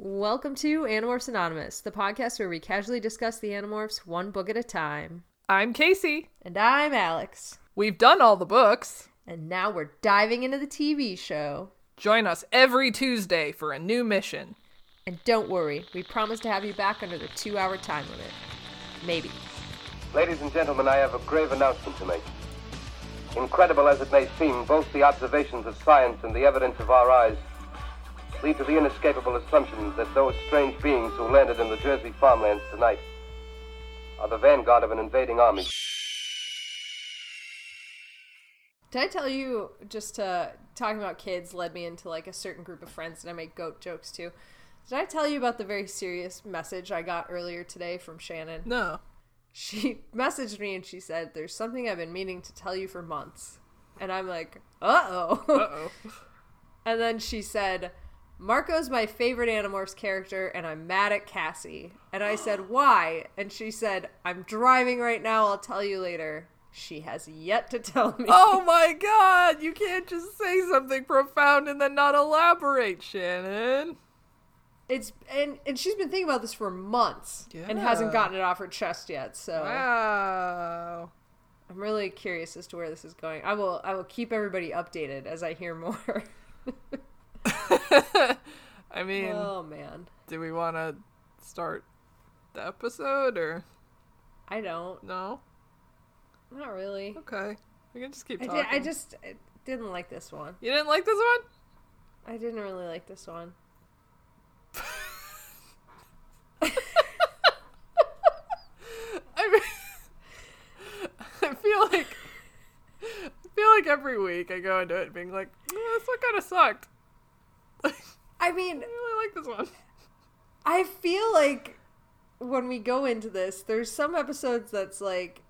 Welcome to Animorphs Anonymous, the podcast where we casually discuss the Animorphs one book at a time. I'm Casey. And I'm Alex. We've done all the books. And now we're diving into the TV show. Join us every Tuesday for a new mission. And don't worry, we promise to have you back under the two hour time limit. Maybe. Ladies and gentlemen, I have a grave announcement to make. Incredible as it may seem, both the observations of science and the evidence of our eyes lead to the inescapable assumption that those strange beings who landed in the Jersey farmlands tonight are the vanguard of an invading army. Did I tell you just uh, talking about kids led me into like a certain group of friends that I make goat jokes to? Did I tell you about the very serious message I got earlier today from Shannon? No. She messaged me and she said, There's something I've been meaning to tell you for months. And I'm like, Uh oh. Uh oh. and then she said, Marco's my favorite Animorphs character, and I'm mad at Cassie. And I said, Why? And she said, I'm driving right now, I'll tell you later. She has yet to tell me. oh my god! You can't just say something profound and then not elaborate, Shannon. It's and and she's been thinking about this for months and hasn't gotten it off her chest yet. So Wow. I'm really curious as to where this is going. I will I will keep everybody updated as I hear more. I mean, oh man, do we want to start the episode or I don't. no? Not really. Okay. We can just keep I, talking. did, I just I didn't like this one. You didn't like this one? I didn't really like this one. I mean, I feel like I feel like every week I go into it being like, "Oh, this one kind of sucked. I I mean, really like this one. I feel like when we go into this, there's some episodes that's like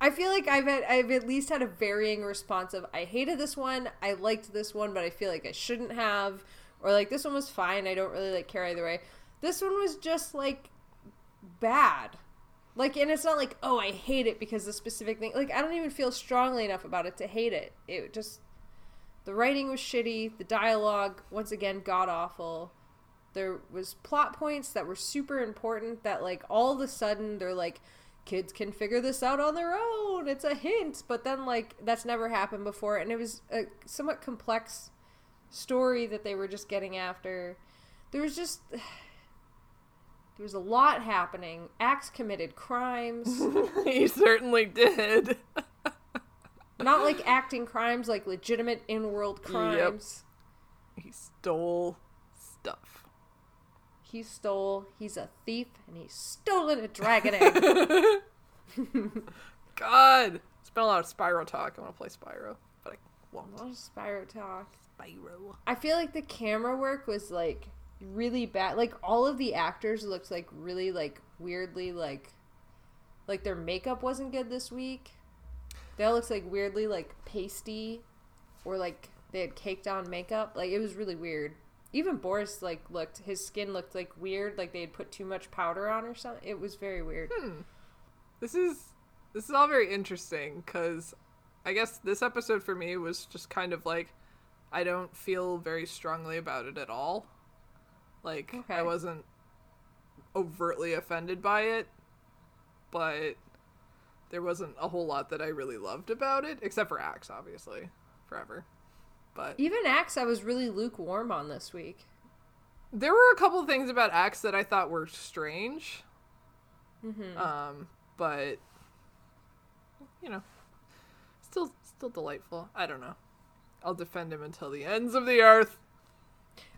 I feel like I've had I've at least had a varying response of I hated this one, I liked this one, but I feel like I shouldn't have, or like this one was fine, I don't really like care either way. This one was just like bad. Like and it's not like, oh, I hate it because the specific thing like I don't even feel strongly enough about it to hate it. It just the writing was shitty, the dialogue once again god awful. There was plot points that were super important that like all of a sudden they're like kids can figure this out on their own. It's a hint. But then like that's never happened before. And it was a somewhat complex story that they were just getting after. There was just there was a lot happening. Ax committed crimes. He certainly did. not like acting crimes like legitimate in-world crimes he stole stuff. he stole he's a thief and he's stolen a dragon egg God, it's been a lot of Spyro talk. I want to play Spyro, but I won't. What is Spyro talk? Spyro. I feel like the camera work was like really bad. Like all of the actors looked like really like weirdly like like their makeup wasn't good this week. They all looked like weirdly like pasty or like they had caked on makeup. Like it was really weird. Even Boris like looked his skin looked like weird, like they had put too much powder on or something. It was very weird. Hmm. This is this is all very interesting because I guess this episode for me was just kind of like I don't feel very strongly about it at all. Like Okay. I wasn't overtly offended by it, but there wasn't a whole lot that I really loved about it, except for Ax, obviously, forever. But Even Ax I was really lukewarm on this week. there were a couple things about Ax that I thought were strange. Mm-hmm. Um, but you know, still still delightful. I don't know. I'll defend him until the ends of the earth.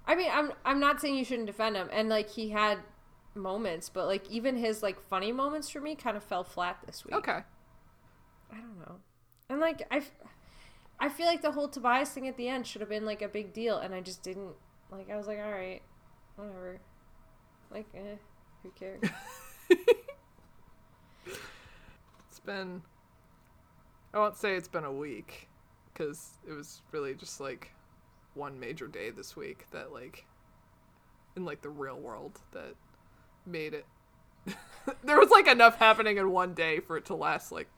I mean, I'm I'm not saying you shouldn't defend him, and like he had moments, but like even his like funny moments for me kind of fell flat this week. Okay. I don't know, and like I I feel like the whole Tobias thing at the end should have been like a big deal, and I just didn't. Like I was like, all right, whatever. Like, eh, who cares? It's been I won't say it's been a week cuz it was really just like one major day this week that like in like the real world that made it there was like enough happening in one day for it to last like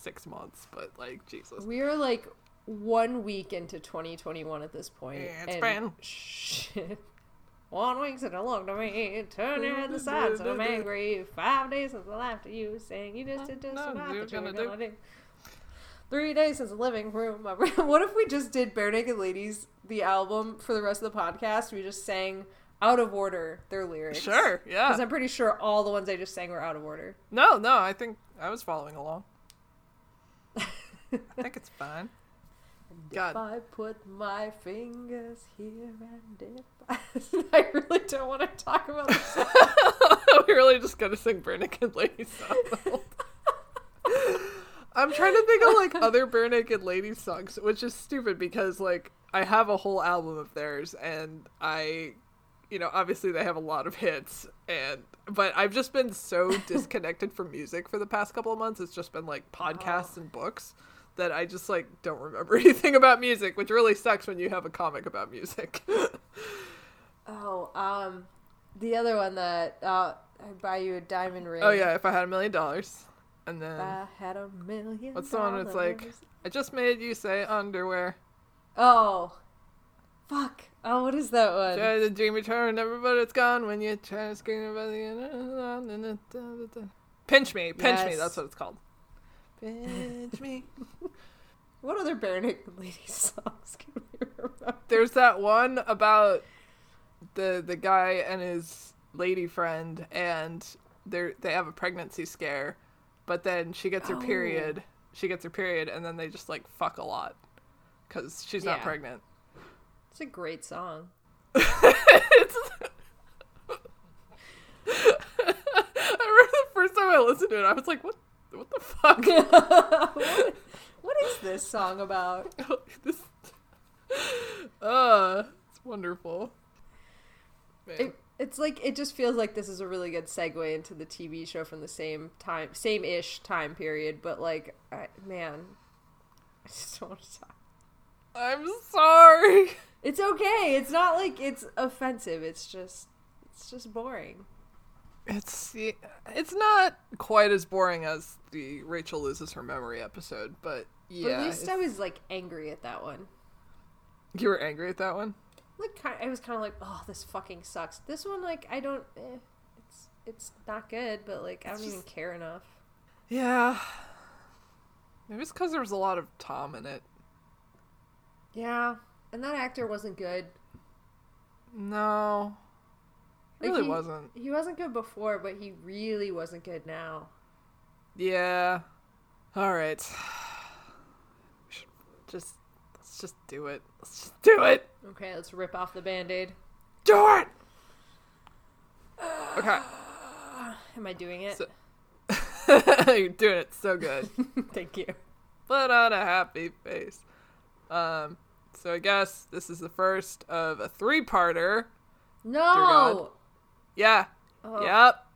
6 months, but like Jesus. we are like one week into 2021 at this point. Yeah, it's and been- shit. One week since you looked at me, turn your head aside, so I'm angry. Five days since I laughed at you, saying you just did just No, what I you're thought you were gonna gonna do. Three days since the living room. What if we just did Barenaked Ladies, the album, for the rest of the podcast? We just sang out of order their lyrics. Sure, yeah. Because I'm pretty sure all the ones I just sang were out of order. No, no, I think I was following along. I think it's fine. God. If I put my fingers here and if I... I really don't want to talk about this. We're really just gonna sing Barenaked Ladies songs. I'm trying to think of like other Barenaked Ladies songs, which is stupid because like I have a whole album of theirs and I you know, obviously they have a lot of hits and but I've just been so disconnected from music for the past couple of months. It's just been like podcasts and books that I just like don't remember anything about music, which really sucks when you have a comic about music. Oh, um, the other one that uh, I buy you a diamond ring. oh yeah, if I had a million dollars. And then If I had a million. What's the one that's like. I just made you say underwear. Oh, fuck. Oh, what is that one? Try to dream return, never but it's gone when you try to scream about the end. Pinch me, pinch me, that's what it's called. Pinch me. What other Barenaked Ladies songs can we remember? There's that one about the the guy and his lady friend and they they have a pregnancy scare, but then she gets her Oh. period. She gets her period and then they just like fuck a lot cuz she's not Yeah. pregnant. It's a great song. I remember the first time I listened to it, I was like, "What? What the fuck?" what, what is this song about? this, uh, it's wonderful. It, it's like it just feels like this is a really good segue into the TV show from the same time, same ish time period. But like, I, man, I just don't want to talk. I'm sorry. It's okay. It's not like it's offensive. It's just, it's just boring. It's it's not quite as boring as the Rachel loses her memory episode, but yeah, But at least I was like angry at that one. you were angry at that one. Like, I was kind of like, oh, this fucking sucks. This one, like, I don't. Eh, it's it's not good, but like, I don't even care enough. Yeah, maybe it's because there was a lot of Tom in it. Yeah, and that actor wasn't good. No, Like, really he- wasn't. He wasn't good before, but he really wasn't good now. Yeah. All right. We should just let's just do it. Let's just do it. Okay, let's rip off the band-aid. Do it. Okay. Am I doing it? So- You're doing it so good. Thank you. Put on a happy face. Um. So I guess this is the first of a three-parter. No. Yeah. Oh, Yep.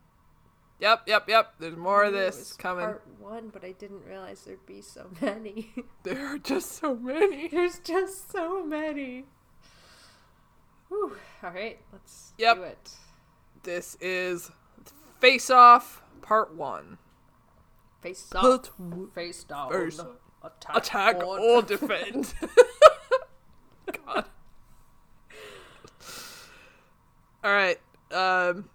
Yep. Yep. Yep. There's more of this was coming. Part one, but I didn't realize there'd be so many. There are just so many. There's just so many. Whew. All right, let's Yep. do it. This is Face Off Part One. Face up, face down, First, attack, attack or or defend. God. All right. Um,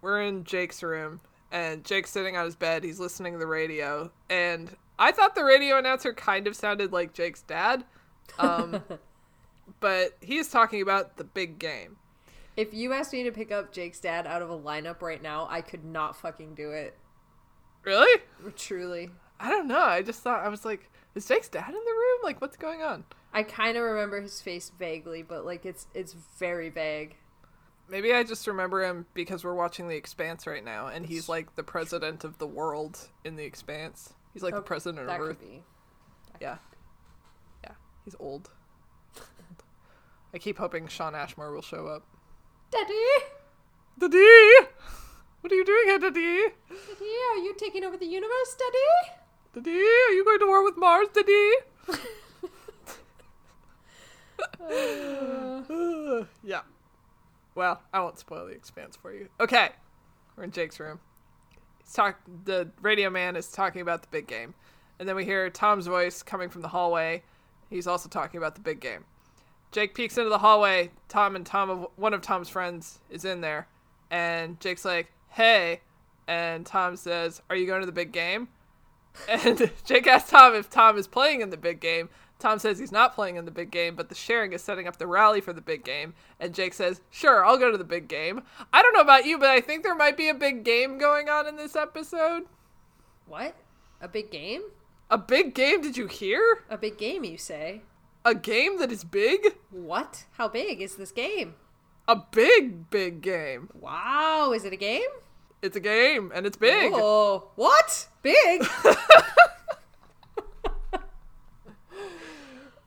we're in Jake's room, and Jake's sitting on his bed. He's listening to the radio, and I thought the radio announcer kind of sounded like Jake's dad. Um, but he's talking about the big game. If you asked me to pick up Jake's dad out of a lineup right now, I could not fucking do it. Really? Truly. I don't know. I just thought I was like, is Jake's dad in the room? Like, what's going on? I kind of remember his face vaguely, but like it's it's very vague. Maybe I just remember him because we're watching The Expanse right now, and he's like the president of the world in The Expanse. He's like the Oh, president That of Earth. Yeah, yeah. He's old. I keep hoping Shawn Ashmore will show up. Daddy, Daddy, what are you doing here, Daddy? Daddy, are you taking over the universe, Daddy? Daddy, are you going to war with Mars, Daddy? Uh, yeah. Well, I won't spoil the expanse for you. Okay. We're in Jake's room. He's talk the radio man is talking about the big game. And then we hear Tom's voice coming from the hallway. He's also talking about the big game. Jake peeks into the hallway. Tom and Tom, one of Tom's friends, is in there, and Jake's like, "Hey," and Tom says, "Are you going to the big game?" And Jake asks Tom if Tom is playing in the big game. Tom says he's not playing in the big game, but the sharing is setting up the rally for the big game. And Jake says, Sure, I'll go to the big game. I don't know about you, but I think there might be a big game going on in this episode. What? A big game? A big game, did you hear? A big game, you say? A game that is big? What? How big is this game? A big, big game. Wow, is it a game? It's a game, and it's big. Oh, what? Big?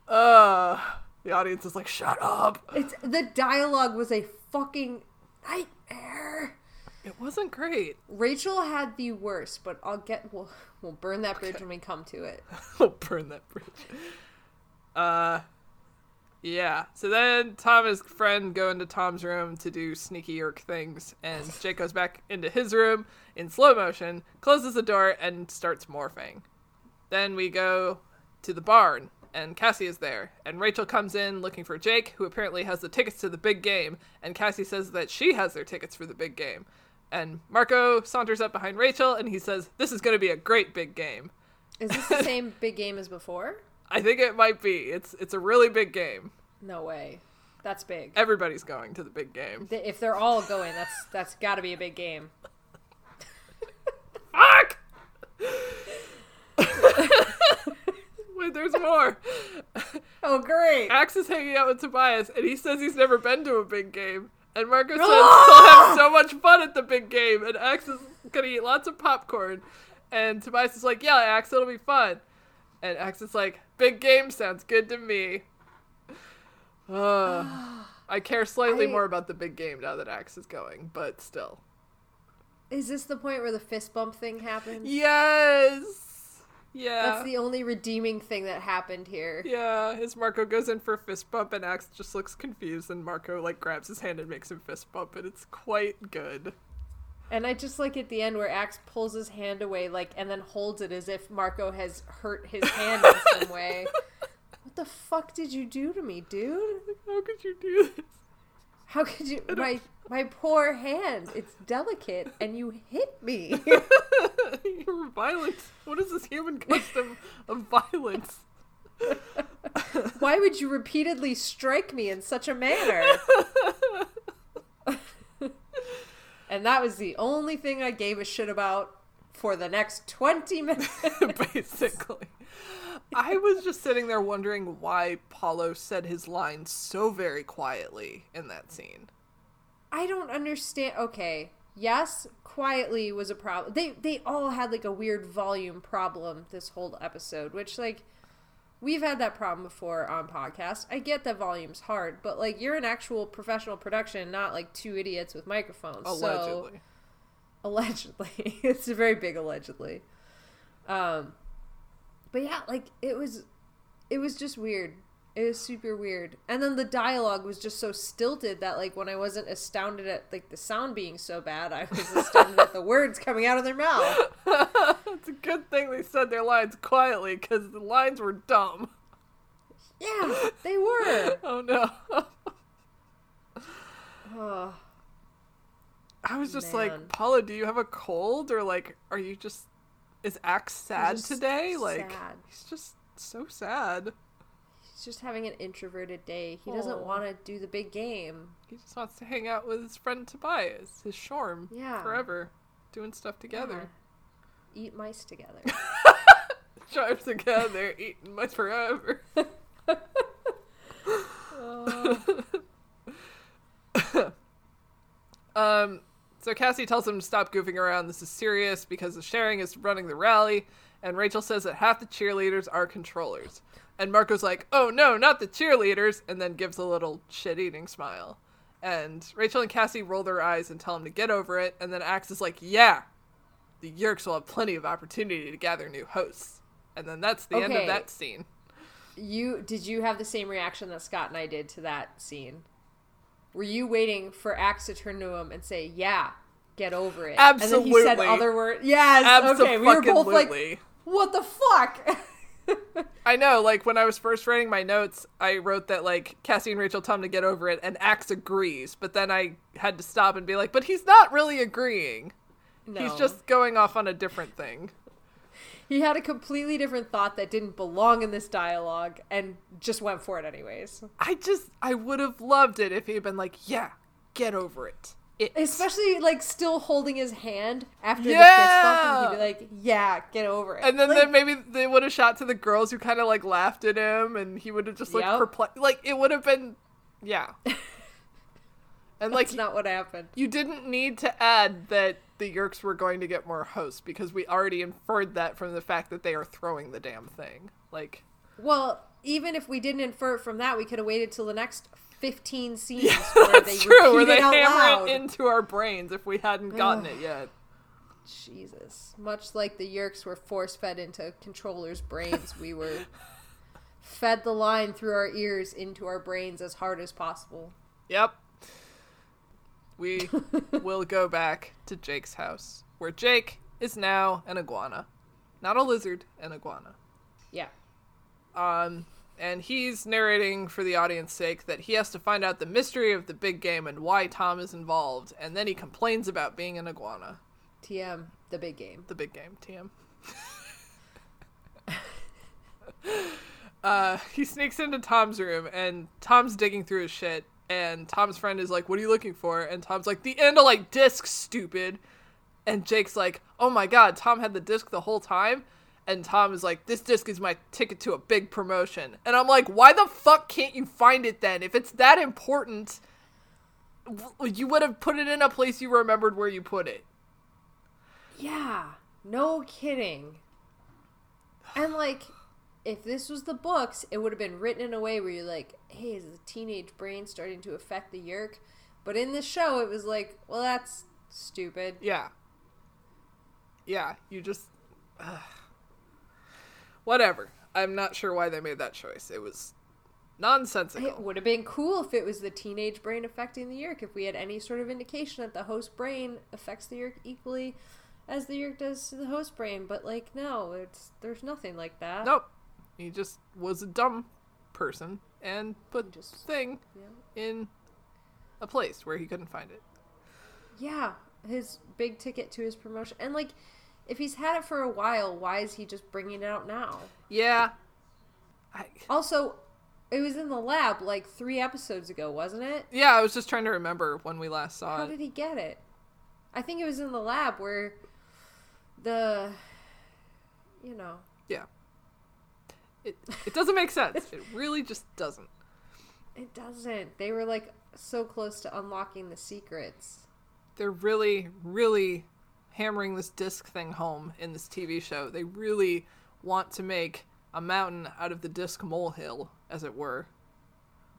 Uh, the audience is like, shut up. it's the dialogue was a fucking nightmare. It wasn't great. Rachel had the worst, but I'll get we'll we'll burn that bridge when we come to it. We'll burn that bridge. Uh, yeah. So then Tom and his friend go into Tom's room to do sneaky yeerk things, and Jake goes back into his room in slow motion, closes the door, and starts morphing. Then we go to the barn, and Cassie is there, and Rachel comes in looking for Jake, who apparently has the tickets to the big game, and Cassie says that she has their tickets for the big game. And Marco saunters up behind Rachel, and he says, This is going to be a great big game. Is this the same big game as before? I think it might be. It's it's a really big game. No way. That's big. Everybody's going to the big game. If they're all going, that's that's got to be a big game. Fuck! Wait, there's more. Oh, great. Ax is hanging out with Tobias, and he says he's never been to a big game. And Marco says he'll have so much fun at the big game, and Ax is gonna eat lots of popcorn. And Tobias is like, "Yeah, Ax, it'll be fun." And Ax is like, "Big game sounds good to me." Ugh. I care slightly I- more about the big game now that Ax is going, but still. Is this the point where the fist bump thing happened? Yes. Yeah. That's the only redeeming thing that happened here. Yeah, as Marco goes in for a fist bump and Ax just looks confused and Marco like grabs his hand and makes him fist bump and it's quite good. And I just like at the end where Ax pulls his hand away, like, and then holds it as if Marco has hurt his hand in some way. What the fuck did you do to me, dude? How could you do this? How could you? My my poor hand. It's delicate, and you hit me. You're violent. What is this human custom of violence? Why would you repeatedly strike me in such a manner? and that was the only thing I gave a shit about for the next 20 minutes. Basically. I was just sitting there wondering why Paulo said his lines so very quietly in that scene. I don't understand. Okay, yes, quietly was a problem. They they all had like a weird volume problem this whole episode, which like we've had that problem before on podcast. I get that volume's hard, but like you're an actual professional production, not like two idiots with microphones. So Allegedly. allegedly, it's a very big allegedly. Um, but yeah, like it was, it was just weird. It was super weird. And then the dialogue was just so stilted that like when I wasn't astounded at like the sound being so bad, I was astounded at the words coming out of their mouth. it's a good thing they said their lines quietly because the lines were dumb. Yeah, they were. Oh no. Oh, I was just Man. like, Paula, do you have a cold or like are you just is Ax sad today? Like sad. he's just so sad. He's just having an introverted day. He doesn't want to do the big game. He just wants to hang out with his friend Tobias, his Shorm, Yeah. forever, doing stuff together. Yeah. Eat mice together. Drive together, eating mice forever. um, so Cassie tells him to stop goofing around. This is serious because the sharing is running the rally, and Rachel says that half the cheerleaders are controllers. And Marco's like, "Oh no, not the cheerleaders," and then gives a little shit-eating smile. And Rachel and Cassie roll their eyes and tell him to get over it. And then Ax is like, "Yeah, the Yeerks will have plenty of opportunity to gather new hosts." And then that's the end of that scene. You did you have the same reaction that Scott and I did to that scene? Were you waiting for Ax to turn to him and say, "Yeah, get over it"? Absolutely. And then he said other words. Yes. Okay. We were both like, "What the fuck?" I know, like when I was first writing my notes, I wrote that like Cassie and Rachel tell him to get over it, and Ax agrees. But then I had to stop and be like, but he's not really agreeing. He's just going off on a different thing. he had a completely different thought that didn't belong in this dialogue and just went for it anyways. I just, I would have loved it if he had been like, yeah, get over it. It. Especially like still holding his hand after Yeah! the fist bump, and he'd be like, "Yeah, get over it." And then, Like, then maybe they would have shot to the girls who kind of like laughed at him, and he would have just like Yep. perplexed. Like it would have been, yeah. And like that's not what happened. you didn't need to add that the Yeerks were going to get more hosts because we already inferred that from the fact that they are throwing the damn thing. Like, Well, even if we didn't infer it from that, we could have waited till the next fifteen scenes where they true. Where they it out hammer loud. it into our brains if we hadn't gotten it yet. Jesus. Much like the Yeerks were force fed into controllers' brains, we were fed the line through our ears into our brains as hard as possible. Yep. We will go back to Jake's house, where Jake is now an iguana. Not a lizard, an iguana. Yeah. Um, and he's narrating for the audience sake that he has to find out the mystery of the big game and why Tom is involved, and then he complains about being an iguana. TM, the big game. The big game, TM. uh, he sneaks into Tom's room, and Tom's digging through his shit, and Tom's friend is like, What are you looking for? And Tom's like, The Andalite disc, stupid. And Jake's like, Oh my god, Tom had the disc the whole time? And Tom is like, This disc is my ticket to a big promotion. And I'm like, Why the fuck can't you find it then? If it's that important, you would have put it in a place you remembered where you put it. Yeah. No kidding. And like, if this was the books, it would have been written in a way where you're like, hey, is the teenage brain starting to affect the Yeerk? But in this show, it was like, well, that's stupid. Yeah. Yeah, you just. ugh. Whatever. I'm not sure why they made that choice. It was nonsensical. It would have been cool if it was the teenage brain affecting the Yeerk, if we had any sort of indication that the host brain affects the Yeerk equally as the Yeerk does to the host brain. But like, no, it's there's nothing like that. Nope. He just was a dumb person and put Just- thing Yeah. in a place where he couldn't find it. Yeah, his big ticket to his promotion. And like if he's had it for a while, why is he just bringing it out now? Yeah. I, Also, it was in the lab like 3 episodes ago, wasn't it? yeah, I was just trying to remember when we last saw How it. How did he get it? I think it was in the lab where the you know, Yeah. It, it doesn't make sense. It really just doesn't. it doesn't. They were like so close to unlocking the secrets. they're really, really hammering this disc thing home in this TV show. They really want to make a mountain out of the disc molehill, as it were.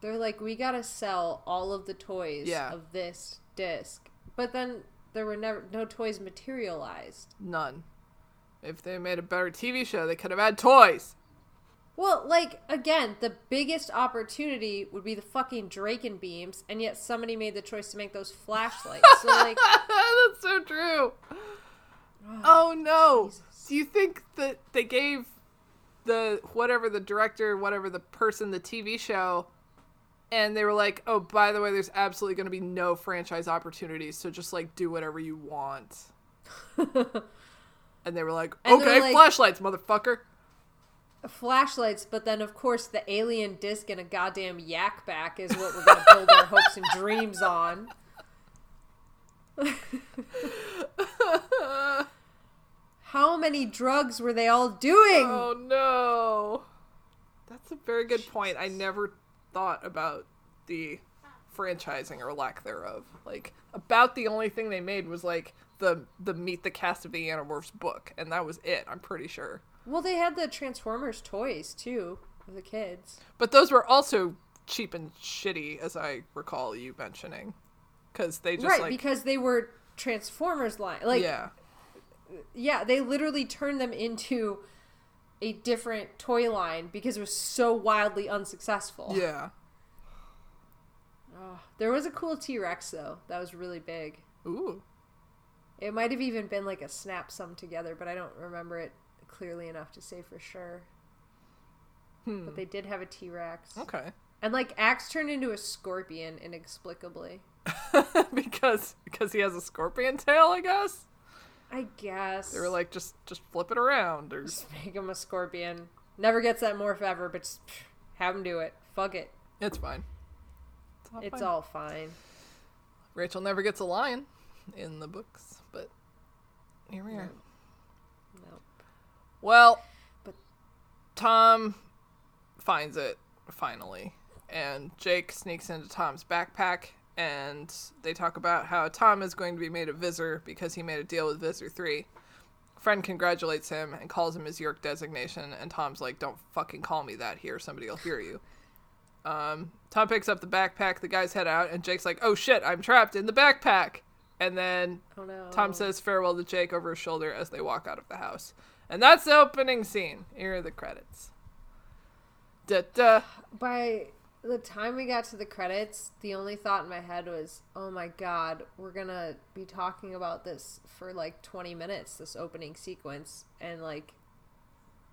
They're like, we gotta sell all of the toys Yeah. of this disc. But then there were never no toys materialized. None. If they made a better TV show, they could have had toys. Well, like again, the biggest opportunity would be the fucking Dracon beams, and yet somebody made the choice to make those flashlights. So like, That's so true. Oh, oh no. Jesus. Do you think that they gave the whatever the director, whatever the person, the TV show, and they were like, "Oh, by the way, there's absolutely going to be no franchise opportunities, so just like do whatever you want." and they were like, And "Okay, like- flashlights, motherfucker." flashlights, but then of course the alien disc and a goddamn yak back is what we're gonna build our hopes and dreams on. How many drugs were they all doing? Oh no. That's a very good point. I never thought about the franchising or lack thereof. Like about the only thing they made was like the the meet the cast of the Animorphs book, and that was it. I'm pretty sure. Well, they had the Transformers toys too for the kids. But those were also cheap and shitty, as I recall you mentioning, because they just right, like because they were Transformers line. Like, yeah. Yeah, they literally turned them into a different toy line because it was so wildly unsuccessful. yeah. Oh, there was a cool T Rex though. That was really big. Ooh, It might have even been like a snap sum together, but I don't remember it clearly enough to say for sure. Hmm. but they did have a T Rex. Okay. And like Ax turned into a scorpion inexplicably. because because he has a scorpion tail, I guess. I guess. They were like, just just flip it around, or just make him a scorpion. Never gets that morph ever, but just pff, have him do it. Fuck it. it's fine. It's all It's fine. all fine. Rachel never gets a lion in the books, but here we are. No. Well, But- Tom finds it finally, and Jake sneaks into Tom's backpack, and they talk about how Tom is going to be made a Visser because he made a deal with Visser 3. Friend congratulates him and calls him his Yeerk designation, and Tom's like, Don't fucking call me that here, somebody will hear you. Um, Tom picks up the backpack, the guys head out, and Jake's like, Oh shit, I'm trapped in the backpack! And then Oh no. Tom says farewell to Jake over his shoulder as they walk out of the house. And that's the opening scene. Here are the credits. Da da. By the time we got to the credits, the only thought in my head was, "Oh my god, we're gonna be talking about this for like 20 minutes. This opening sequence, and like,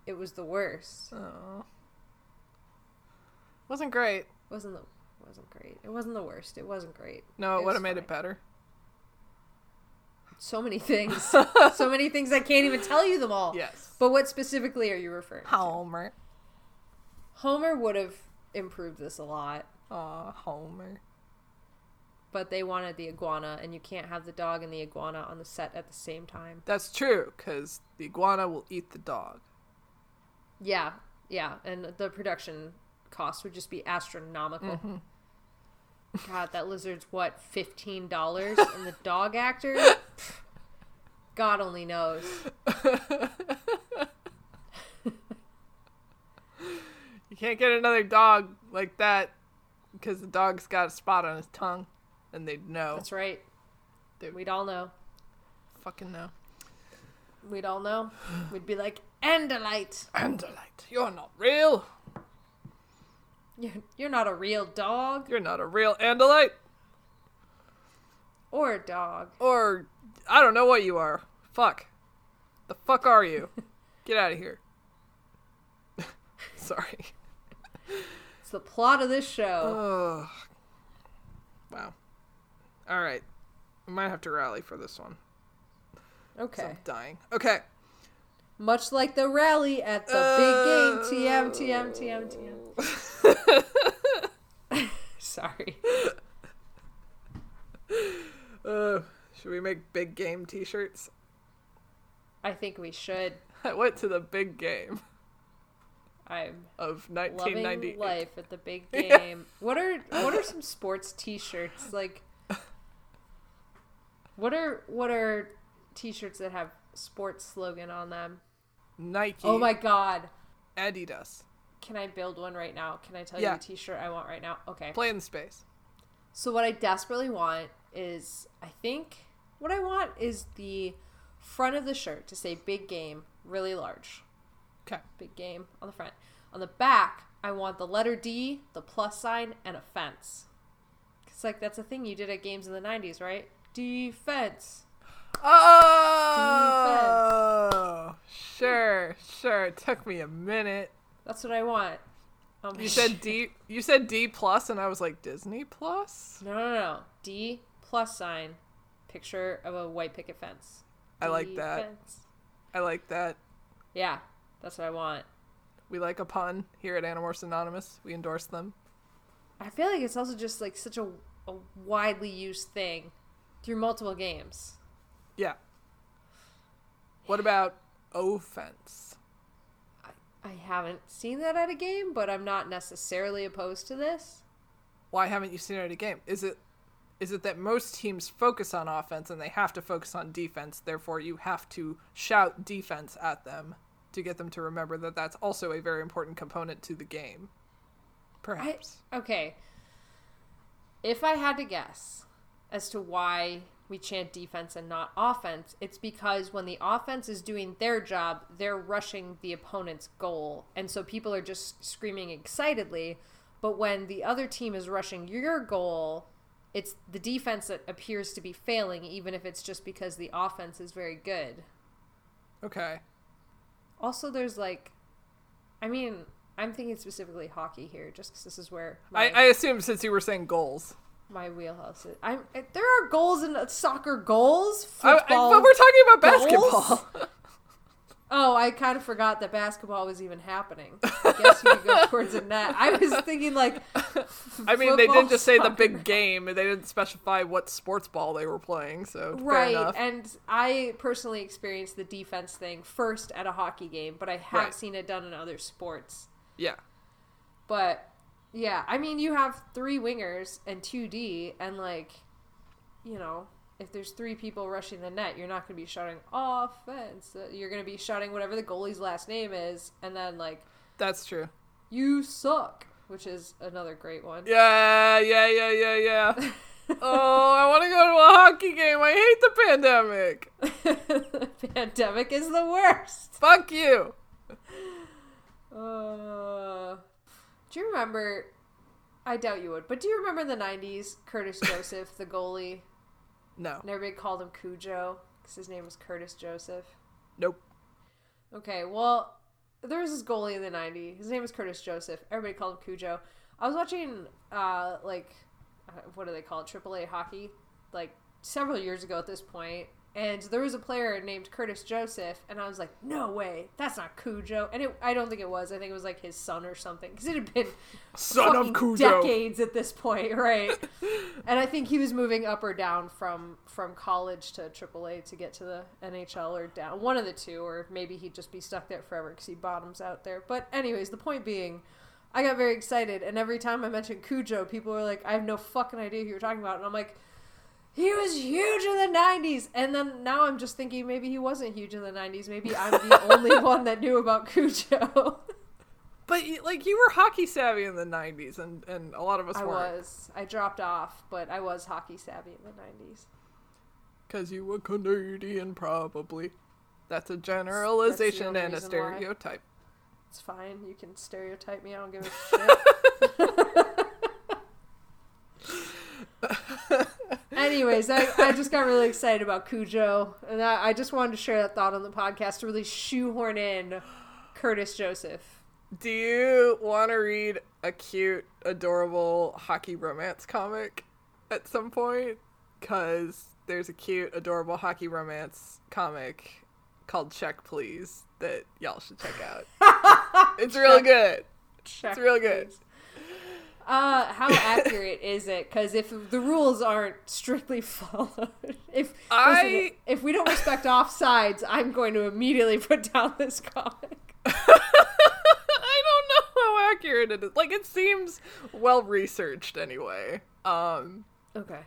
it was the worst. Oh. Wasn't great. wasn't the wasn't great. It wasn't the worst. It wasn't great. No, it It would have made it better. So many things. so many things I can't even tell you them all. Yes. But what specifically are you referring? to? Homer. Homer would have improved this a lot. Uh, Aw, Homer. but they wanted the iguana, and you can't have the dog and the iguana on the set at the same time. That's true, because the iguana will eat the dog. Yeah, yeah, and the production cost would just be astronomical. Mm-hmm. God, that lizard's what fifteen dollars, and the dog actor, God only knows. You can't get another dog like that because the dog's got a spot on his tongue, and they'd know. That's right. They- We'd all know. Fucking know. We'd all know. We'd be like, Andalite, Andalite, you're not real. you're, you're not a real dog You're not a real Andalite. or a dog. Or I don't know what you are. Fuck. The fuck are you? Get out of here. Sorry. It's the plot of this show. Wow. All right. I might have to rally for this one. okay. I'm dying. Okay. Much like the rally at the big game. TM, TM, TM, TM. Sorry. Uh, should we make big game T-shirts? I think we should. I went to the big game I'm of loving 1998. life at the big game. What are what are some sports T-shirts like? What are what are T-shirts that have sports slogan on them? Nike. Oh my God! Adidas. Can I build one right now? Can I tell Yeah. you the T-shirt I want right now? Okay. Play in space. So what I desperately want is I think what I want is the front of the shirt to say big game really large. Okay. Big game on the front. On the back, I want the letter D, the plus sign, and a fence. Cuz like that's a thing you did at games in the 90s, right? Defense. Oh, defense. sure, sure. It took me a minute. That's what I want. Oh You said. D. You said D plus, and I was like Disney plus. No, no, no. D plus sign picture of a white picket fence. I like that. Defense. I like that. Yeah, that's what I want. We like a pun here at Animorphs Anonymous. We endorse them. I feel like it's also just like such a, a widely used thing through multiple games. Yeah. What about offense? I haven't seen that at a game, but I'm not necessarily opposed to this. Why haven't you seen it at a game? Is it is it that most teams focus on offense and they have to focus on defense, therefore you have to shout defense at them to get them to remember that that's also a very important component to the game? I, Perhaps. okay. If I had to guess as to why we chant defense and not offense, it's because when the offense is doing their job, they're rushing the opponent's goal. And so people are just screaming excitedly. But when the other team is rushing your goal, it's the defense that appears to be failing, even if it's just because the offense is very good. Okay. Also, there's like, I mean, I'm thinking specifically hockey here, just because this is where I, my, I assume since you were saying goals. my wheelhouse is. I'm eh, there are goals in soccer goals. I- I- but we're talking about basketball. Oh, I kind of forgot that basketball was even happening. I guess you could go towards a net. I was thinking like. I mean, they didn't just say the big game. They didn't specify what sports ball they were playing. So fair Right, and I personally experienced the defense thing first at a hockey game, but I have Right. seen it done in other sports. yeah. But yeah, I mean, you have three wingers and two D, and like, you know, if there's three people rushing the net, you're not going to be shouting offense. Uh, You're going to be shouting whatever the goalie's last name is, and then like, That's true. you suck, which is another great one. Yeah, yeah, yeah, yeah, yeah. oh, I want to go to a hockey game. I hate the pandemic. The pandemic is the worst. Fuck you. Uh, do you remember? I doubt you would, but do you remember in the '90s Curtis Joseph, the goalie, No. and everybody called him Cujo because his name was Curtis Joseph? Nope. Okay, well, there was this goalie in the '90s. His name was Curtis Joseph. Everybody called him Cujo. I was watching, uh, like, uh, what do they call it? AAA hockey, like several years ago at this point, and there was a player named Curtis Joseph, and I was like, no way, that's not Cujo. And it, I don't think it was. I think it was like his son or something, because it had been Son of Cujo. decades at this point, right? and I think he was moving up or down from from college to AAA to get to the NHL or down one of the two, or maybe he'd just be stuck there forever because he bottoms out there. But anyways, the point being. I got very excited, and every time I mentioned Cujo, people were like, "I have no fucking idea who you're talking about," and I'm like, "He was huge in the '90s." And then now I'm just thinking maybe he wasn't huge in the '90s. Maybe I'm the only one that knew about Cujo. But like you were hockey savvy in the '90s, and and a lot of us I weren't was. I dropped off, but I was hockey savvy in the '90s. because you were Canadian, probably. That's a generalization only and a reason why. stereotype. It's fine. You can stereotype me. I don't give a shit. Anyways, I, I just got really excited about Cujo, and I, I just wanted to share that thought on the podcast to really shoehorn in Curtis Joseph. Do you want to read a cute, adorable hockey romance comic at some point? Because there's a cute, adorable hockey romance comic called Check Please that y'all should check out. it's really good. Check, It's real good. please. Uh, how accurate is it? Because if the rules aren't strictly followed, if I- listen, if we don't respect offsides, I'm going to immediately put down this comic. I don't know how accurate it is. Like it seems well researched anyway. Um Okay.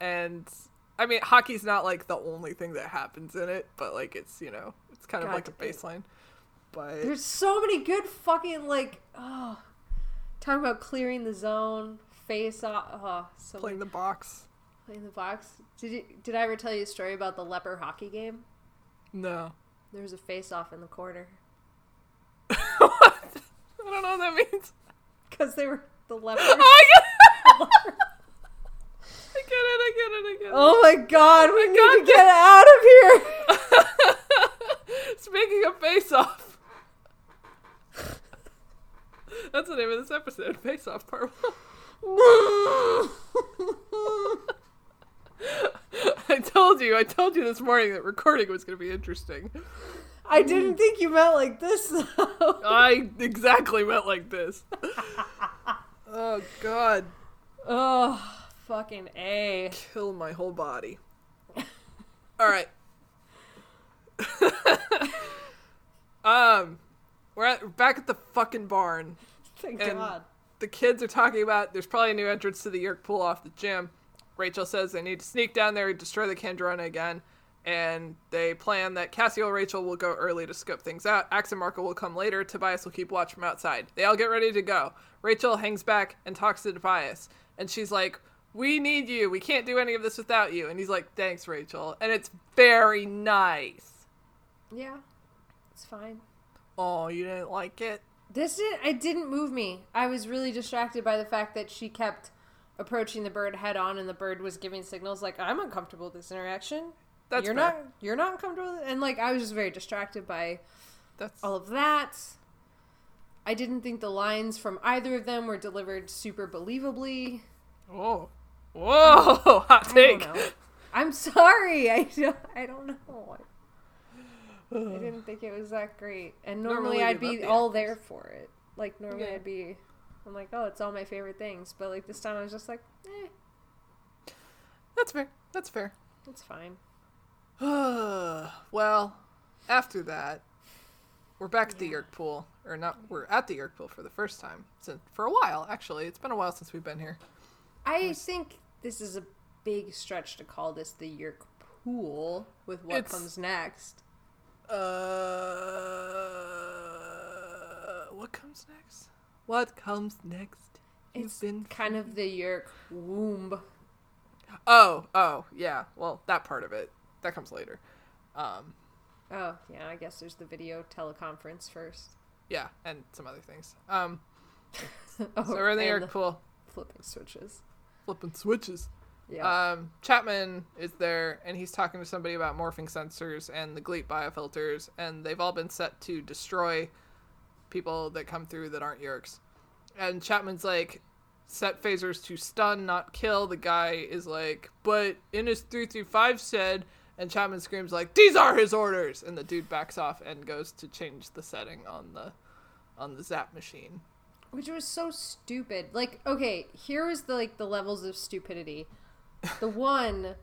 and I mean hockey's not like the only thing that happens in it, but like it's, you know, it's kind of like a baseline. But There's so many good fucking like oh, talking about clearing the zone, face off. Oh, so playing the box. playing the box. Did you? Did I ever tell you a story about the leper hockey game? No. There was a face off in the corner what? I don't know what that means. because they were the lepers. Oh, I get it. I get it. I get it. I get it. Oh my god, we oh need God to get out of here. Speaking of face off. That's the name of this episode, Face Off Part 1. I told you, I told you this morning that recording was going to be interesting. I didn't think you meant like this though. I exactly meant like this. Oh, God. oh, fucking A. Kill my whole body. All right. um, we're, at, we're back at the fucking barn. Thank And God. the kids are talking about there's probably a new entrance to the Yeerk pool off the gym. Rachel says they need to sneak down there and destroy the Kandrona again. And they plan that Cassie and Rachel will go early to scope things out. Ax and Marco will come later. Tobias will keep watch from outside. They all get ready to go. Rachel hangs back and talks to Tobias. And she's like, We need you. We can't do any of this without you. And he's like, Thanks, Rachel. And it's very nice. Yeah, it's fine. Oh, you didn't like it? This did it didn't move me. I was really distracted by the fact that she kept approaching the bird head on and the bird was giving signals like I'm uncomfortable with this interaction. That's you're fair. not you're not uncomfortable and like I was just very distracted by That's all of that. I didn't think the lines from either of them were delivered super believably. Whoa. Whoa! Hot I take. know. I'm sorry. I don't, I don't know. I didn't think it was that great. And normally, I'd be all there for it. Like normally Yeah. I'd be I'm like, "Oh, it's all my favorite things." But like this time I was just like, "Eh, That's fair. That's fair. it's fine." well, after that, we're back at the Yeerk pool, or not? We're at the Yeerk pool for the first time since for a while. Actually, it's been a while since we've been here. I think this is a big stretch to call this the Yeerk pool with what It's- comes next. Uh, what comes next? What comes next? You've It's been kind of the Yeerk womb. Oh, oh, yeah. Well, that part of it that comes later. Um, Oh, yeah, I guess there's the video teleconference first. yeah, and some other things. Um, oh, so we're in the and Yeerk pool, flipping switches. flipping switches. Yeah. Um, Chapman is there, and he's talking to somebody about morphing sensors and the Gleet biofilters, and they've all been set to destroy people that come through that aren't Yeerks. And Chapman's like, set phasers to stun, not kill. The guy is like, but Innis 335 said, and Chapman screams like, these are his orders! And the dude backs off and goes to change the setting on the on the zap machine. which was so stupid. Like, okay, here is the like the levels of stupidity. The one,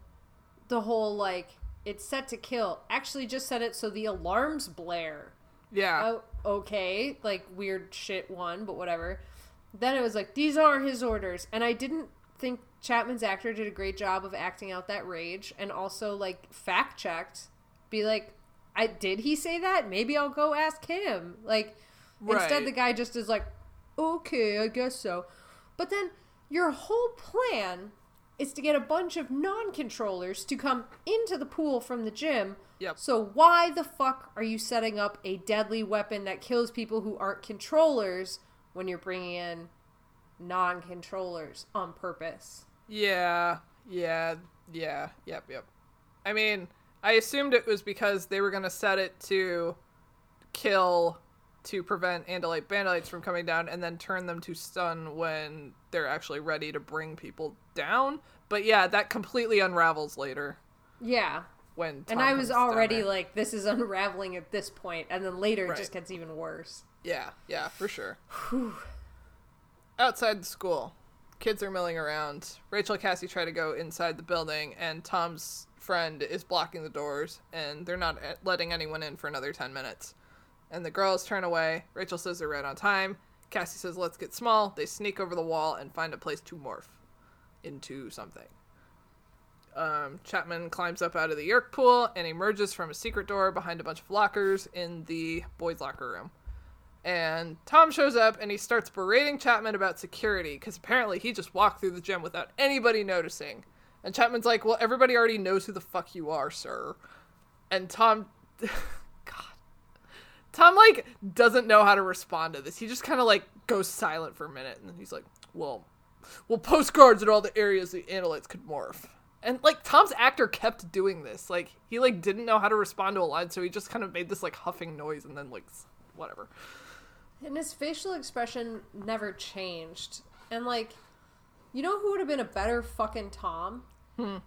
the whole like it's set to kill. Actually, just set it so the alarms blare. Yeah. Oh, okay, like weird shit one, but whatever. Then it was like these are his orders, and I didn't think Chapman's actor did a great job of acting out that rage, and also like fact checked, be like, I did he say that? Maybe I'll go ask him. Like instead, the guy just is like, okay, I guess so. But then your whole plan is to get a bunch of non-controllers to come into the pool from the gym. Yep. So why the fuck are you setting up a deadly weapon that kills people who aren't controllers when you're bringing in non-controllers on purpose? Yeah, yeah, yeah, yep, yep. I mean, I assumed it was because they were gonna set it to kill to prevent Andalite Bandalites from coming down and then turn them to stun when they're actually ready to bring people down. But yeah, that completely unravels later Yeah. when And I was already like, this is unraveling at this point, and then later it just gets even worse. Yeah, yeah, for sure. Outside the school, kids are milling around. Rachel and Cassie try to go inside the building, and Tom's friend is blocking the doors, and they're not eh, letting anyone in for another 10 minutes. And the girls turn away. Rachel says they're right on time. Cassie says, let's get small. They sneak over the wall and find a place to morph into something. Um, Chapman climbs up out of the Yeerk pool and emerges from a secret door behind a bunch of lockers in the boys' locker room. And Tom shows up and he starts berating Chapman about security because apparently he just walked through the gym without anybody noticing. And Chapman's like, Well, everybody already knows who the fuck you are, sir. And Tom. Tom, like, doesn't know how to respond to this. He just kind of, like, goes silent for a minute and then he's like, Well, well, postcards in all the areas the Andalites could morph. And, like, Tom's actor kept doing this. Like, he, like, didn't know how to respond to a line, so he just kind of made this, like, huffing noise and then, like, whatever. And his facial expression never changed. And like, you know who would have been a better fucking Tom? Hmm.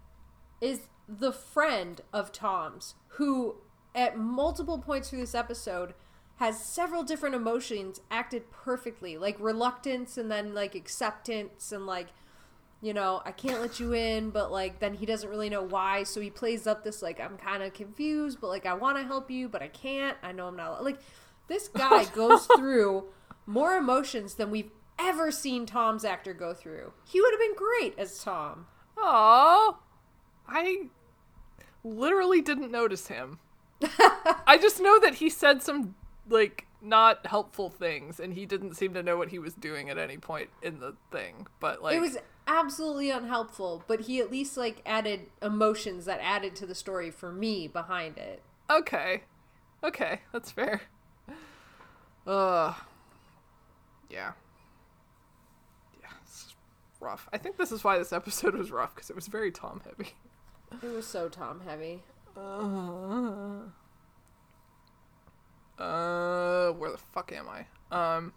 Is the friend of Tom's who, at multiple points through this episode, has several different emotions acted perfectly, like reluctance and then like acceptance and like, you know, I can't let you in, but like then he doesn't really know why, so he plays up this like I'm kind of confused, but like I want to help you, but I can't. I know I'm not like this guy goes through more emotions than we've ever seen Tom's actor go through. He would have been great as Tom. oh I literally didn't notice him. I just know that he said some, like, not helpful things, and he didn't seem to know what he was doing at any point in the thing. But, like, it was absolutely unhelpful, but he at least like added emotions that added to the story for me behind it. okay. Okay, that's fair. Ugh. Yeah. Yeah, it's rough. I think this is why this episode was rough, because it was very Tom heavy. It was so Tom heavy. Uh, uh, where the fuck am I? Um,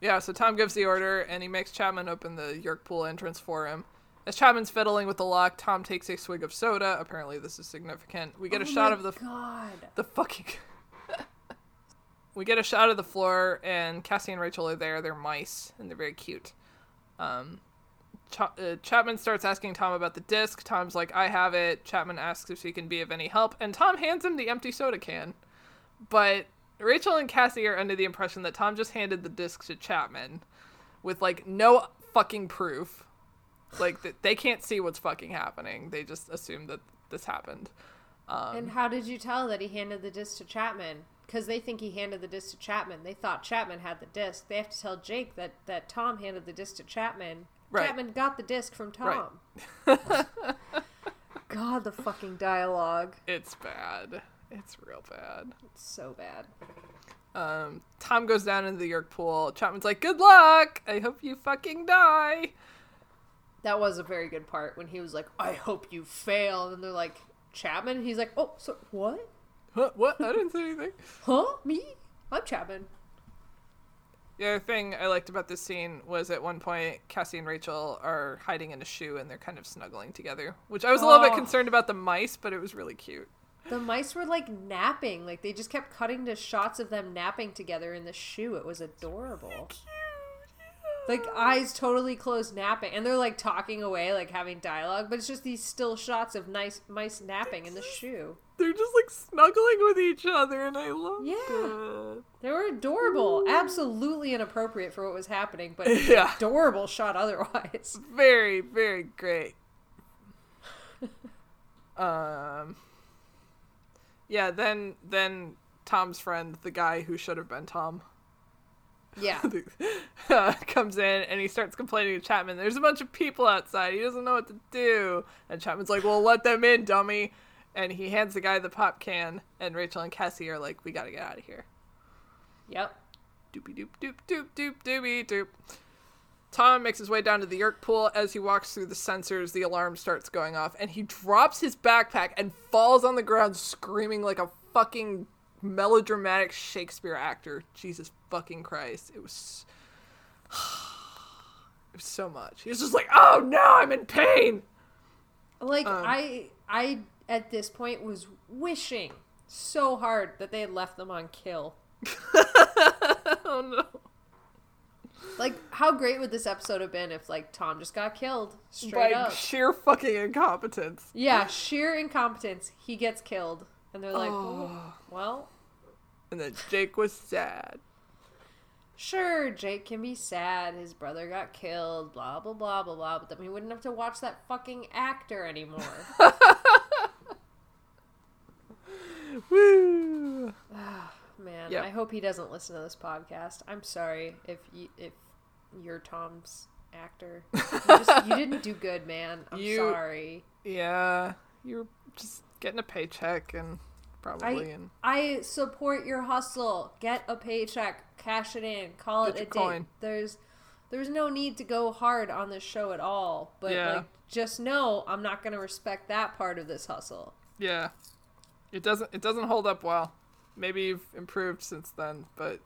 Yeah, so Tom gives the order and he makes Chapman open the Yeerk pool entrance for him. As Chapman's fiddling with the lock, Tom takes a swig of soda. Apparently, this is significant. We get a Oh shot of the God. the fucking. we get a shot of the floor, and Cassie and Rachel are there. They're mice, and they're very cute. Um, Ch- uh, Chapman starts asking Tom about the disc. Tom's like, "I have it." Chapman asks if she can be of any help, and Tom hands him the empty soda can. But Rachel and Cassie are under the impression that Tom just handed the disc to Chapman, with like no fucking proof. Like that they can't see what's fucking happening. They just assume that this happened. Um, And how did you tell that he handed the disc to Chapman? Because they think he handed the disc to Chapman. They thought Chapman had the disc. They have to tell Jake that, that Tom handed the disc to Chapman. Right. Chapman got the disc from Right. Tom. God, the fucking dialogue. It's bad. It's real bad. It's so bad. Um, Tom goes down into the Yeerk pool. Chapman's like, "Good luck. I hope you fucking die." That was a very good part when he was like, I hope you fail. And they're like, Chapman? He's like, oh, so what? Huh, what? I didn't say anything. Huh? Me? I'm Chapman. The other thing I liked about this scene was at one point Cassie and Rachel are hiding in a shoe and they're kind of snuggling together, which I was a little bit Oh. concerned about the mice, but it was really cute. The mice were like napping. Like they just kept cutting to shots of them napping together in the shoe. It was adorable. Like eyes totally closed napping. And they're like talking away, like having dialogue, but it's just these still shots of nice mice napping in the shoe. They're just like snuggling with each other, and I love Yeah. it. They were adorable. Absolutely inappropriate for what was happening, but Yeah. adorable shot otherwise. Very, very great. um Yeah, then then Tom's friend, the guy who should have been Tom, Yeah. uh, comes in and he starts complaining to Chapman. There's a bunch of people outside. He doesn't know what to do. And Chapman's like, "Well, let them in, dummy." And he hands the guy the pop can. And Rachel and Cassie are like, "We gotta get out of here." Yep. Doopy doop doop doop doop doopy doop. Tom makes his way down to the Yeerk pool. As he walks through the sensors, the alarm starts going off, and he drops his backpack and falls on the ground, screaming like a fucking melodramatic Shakespeare actor. Jesus fucking Christ! It was, it was so much. He was just like, "Oh no, I'm in pain." Like Um, I I at this point was wishing so hard that they had left them on kill. Oh no! Like how great would this episode have been if like Tom just got killed By straight up? sheer fucking incompetence. Yeah, sheer incompetence. He gets killed and they're like, Oh. "Oh, well, And then Jake was sad. sure, Jake can be sad his brother got killed, blah blah blah blah blah, but then we wouldn't have to watch that fucking actor anymore." Woo! Man, Yep. I hope he doesn't listen to this podcast. I'm sorry if you if you're Tom's actor. You, just, you didn't do good, man. I'm You- sorry. Yeah, you're just getting a paycheck and probably I and I support your hustle. Get a paycheck, cash it in, call Get it a day. There's there's no need to go hard on this show at all. But Yeah. like just know I'm not gonna respect that part of this hustle. yeah, it doesn't it doesn't hold up well. Maybe you've improved since then, but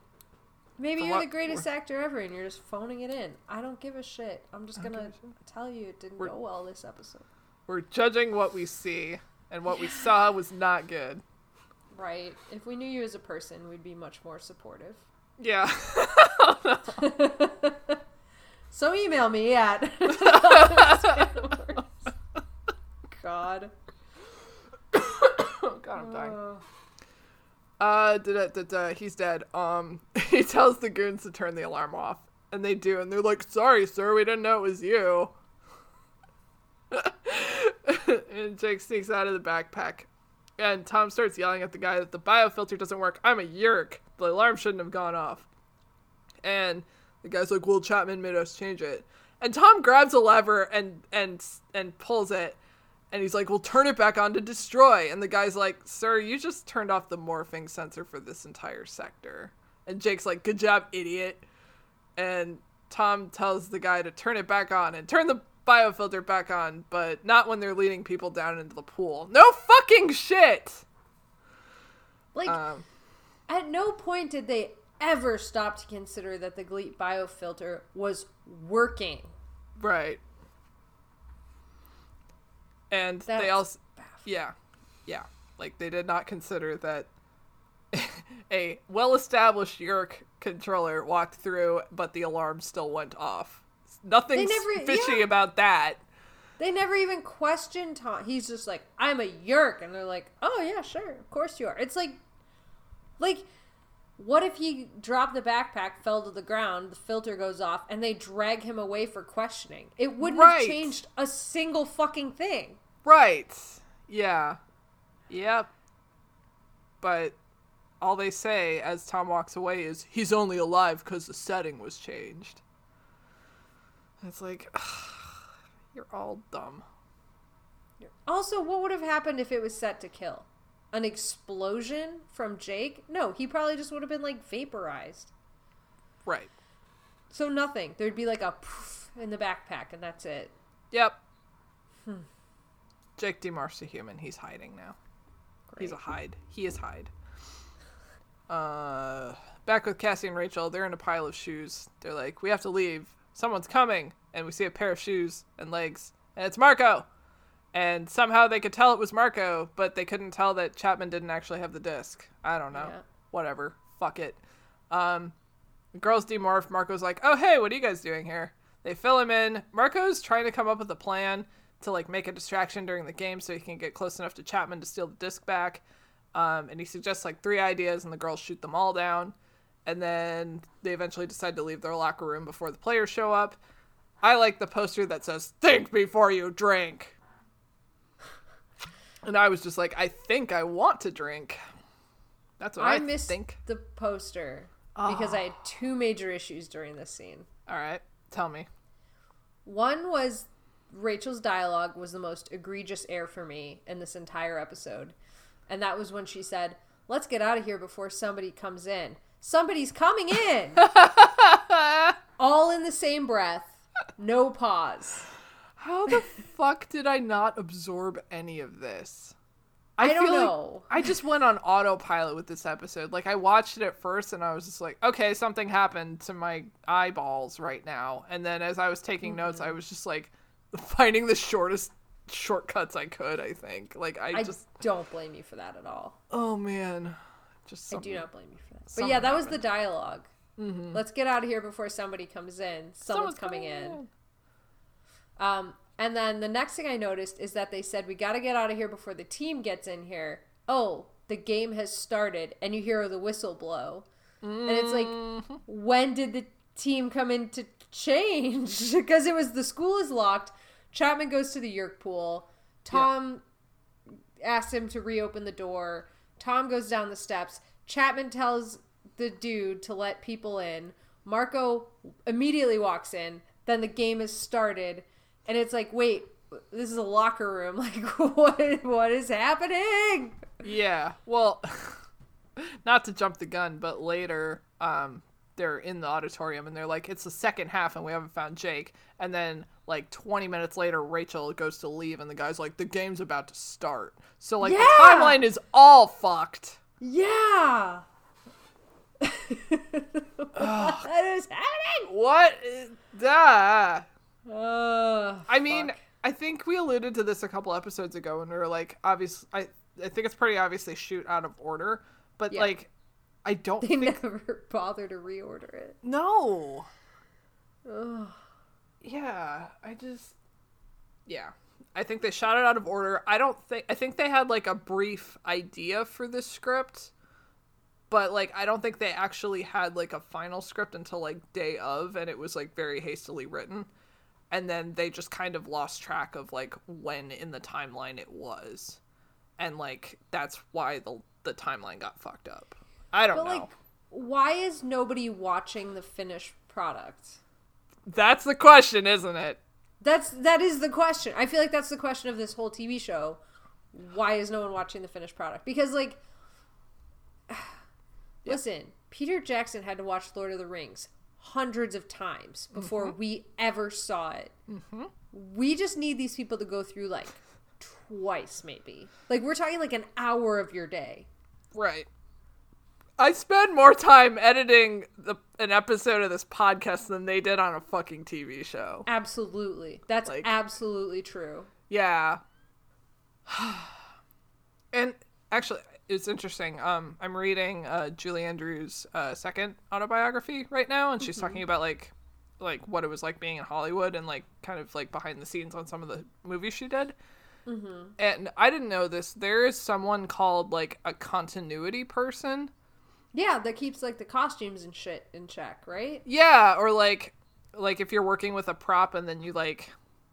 Maybe you're the greatest actor ever and you're just phoning it in. I don't give a shit. I'm just a shit. tell you it didn't We're- go well this episode. we're judging what we see, and what we saw was not good. Right. If we knew you as a person, we'd be much more supportive. Yeah, So email me at God. God, I'm dying. Uh, Uh, da, da, da, da, he's dead. Um, he tells the goons to turn the alarm off, and they do, and they're like, "Sorry, sir, we didn't know it was you." and Jake sneaks out of the backpack, and Tom starts yelling at the guy that the biofilter doesn't work. I'm a yeerk. The alarm shouldn't have gone off. And the guy's like, "Well, Chapman made us change it." And Tom grabs a lever and and and pulls it, and he's like, "Well, turn it back on to destroy." And the guy's like, "Sir, you just turned off the morphing sensor for this entire sector." And Jake's like, "Good job, idiot." And Tom tells the guy to turn it back on and turn the biofilter back on, but not when they're leading people down into the pool. No fucking shit. like, Um, at no point did they ever stop to consider that the Gleet biofilter was working. Right. And That's they also baffling. yeah. Yeah. Like they did not consider that a well-established Yeerk controller walked through but the alarm still went off. Nothing never- fishy yeah. about that. They never even questioned Tom. He's just like, I'm a yeerk. And they're like, oh, yeah, sure. Of course you are. It's like, like, what if he dropped the backpack, fell to the ground, the filter goes off, and they drag him away for questioning? It wouldn't Right. have changed a single fucking thing. Right. Yeah. Yep. But all they say as Tom walks away is he's only alive because the setting was changed. It's like you're all dumb. Also, what would have happened if it was set to kill? An explosion from Jake? No, he probably just would have been like vaporized. Right. So nothing. There'd be like a poof in the backpack, and that's it. Yep. Jake DeMar's a human. He's hiding now. He's a hide. He is hide. Uh, back with Cassie and Rachel, they're in a pile of shoes. They're like, "We have to leave. Someone's coming." And we see a pair of shoes and legs, and it's Marco. And somehow they could tell it was Marco, but they couldn't tell that Chapman didn't actually have the disc. I don't know. Yeah. Whatever. Fuck it. Um, the girls demorph. Marco's like, "Oh hey, what are you guys doing here?" They fill him in. Marco's trying to come up with a plan to like make a distraction during the game so he can get close enough to Chapman to steal the disc back. Um, and he suggests like three ideas, and the girls shoot them all down. And then they eventually decide to leave their locker room before the players show up. I like the poster that says "Think before you drink." And I was just like, I think I want to drink. That's what I, I missed think. the poster because I had two major issues during this scene. All right, tell me. One was Rachel's dialogue was the most egregious error for me in this entire episode. And that was when she said, Let's get out of here before somebody comes in. Somebody's coming in! All in the same breath. No pause. How the fuck did I not absorb any of this? I don't feel like know. I just went on autopilot with this episode. Like I watched it at first and I was just like, okay, something happened to my eyeballs right now. And then as I was taking notes, Mm-hmm. I was just like finding the shortest shortcuts I could, I think. Like I, I just don't blame you for that at all. oh man. Just I do not blame you for that. But yeah, that was the happened. dialog Let's get out of here before somebody comes in. Someone's, coming in. Um, and then the next thing I noticed is that they said we got to get out of here before the team gets in here. Oh, the game has started, and you hear the whistle blow, and it's like, when did the team come in to change? because it was the school is locked. Chapman goes to the Yeerk pool. Tom asks him to reopen the door. Tom goes down the steps. Chapman tells the dude to let people in. Marco immediately walks in. Then the game is started, and it's like, wait, this is a locker room. Like, what? What is happening? Yeah. Well, not to jump the gun, but later, um, they're in the auditorium and they're like, it's the second half and we haven't found Jake. And then, like, 20 minutes later, Rachel goes to leave and the guy's like, the game's about to start. So, like, Yeah! the timeline is all fucked. Yeah. what is happening? What? Duh. Uh, I mean, fuck. I think we alluded to this a couple episodes ago and we were like, obvious. I, I think it's pretty obvious they shoot out of order, but, Yeah. like, I don't think they think. never bother to reorder it. No. Ugh. Yeah, I just yeah. I think they shot it out of order. I don't think I think they had like a brief idea for this script, but like I don't think they actually had like a final script until like day of and it was like very hastily written. And then they just kind of lost track of like when in the timeline it was. And like that's why the the timeline got fucked up. I don't know. But know. like, why is nobody watching the finished product? that's the question, isn't it? That's that is the question. I feel like that's the question of this whole TV show. Why is no one watching the finished product? Because like listen, Peter Jackson had to watch Lord of the Rings hundreds of times before mm-hmm. we ever saw it. Mm-hmm. We just need these people to go through like twice maybe. Like we're talking like an hour of your day. Right. I spend more time editing the, an episode of this podcast than they did on a fucking TV show. Absolutely. That's Like- absolutely true. Yeah. and actually, it's interesting. Um, I'm reading uh, Julie Andrews' uh, second autobiography right now, and she's talking about like, like what it was like being in Hollywood and like kind of like behind the scenes on some of the movies she did. And I didn't know this. There is someone called like a continuity person. Yeah, that keeps like the costumes and shit in check, right? Yeah, or like like if you're working with a prop and then you like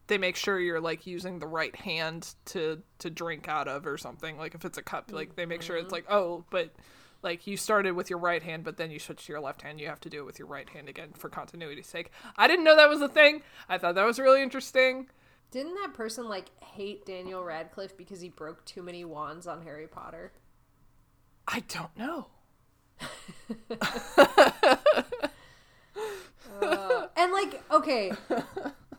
they make sure you're like using the right hand to to drink out of or something. Like if it's a cup, like they make sure it's like, "Oh, but like you started with your right hand, but then you switch to your left hand. You have to do it with your right hand again for continuity's sake." I didn't know that was a thing. I thought that was really interesting. Didn't that person like hate Daniel Radcliffe because he broke too many wands on Harry Potter? I don't know. And like, okay,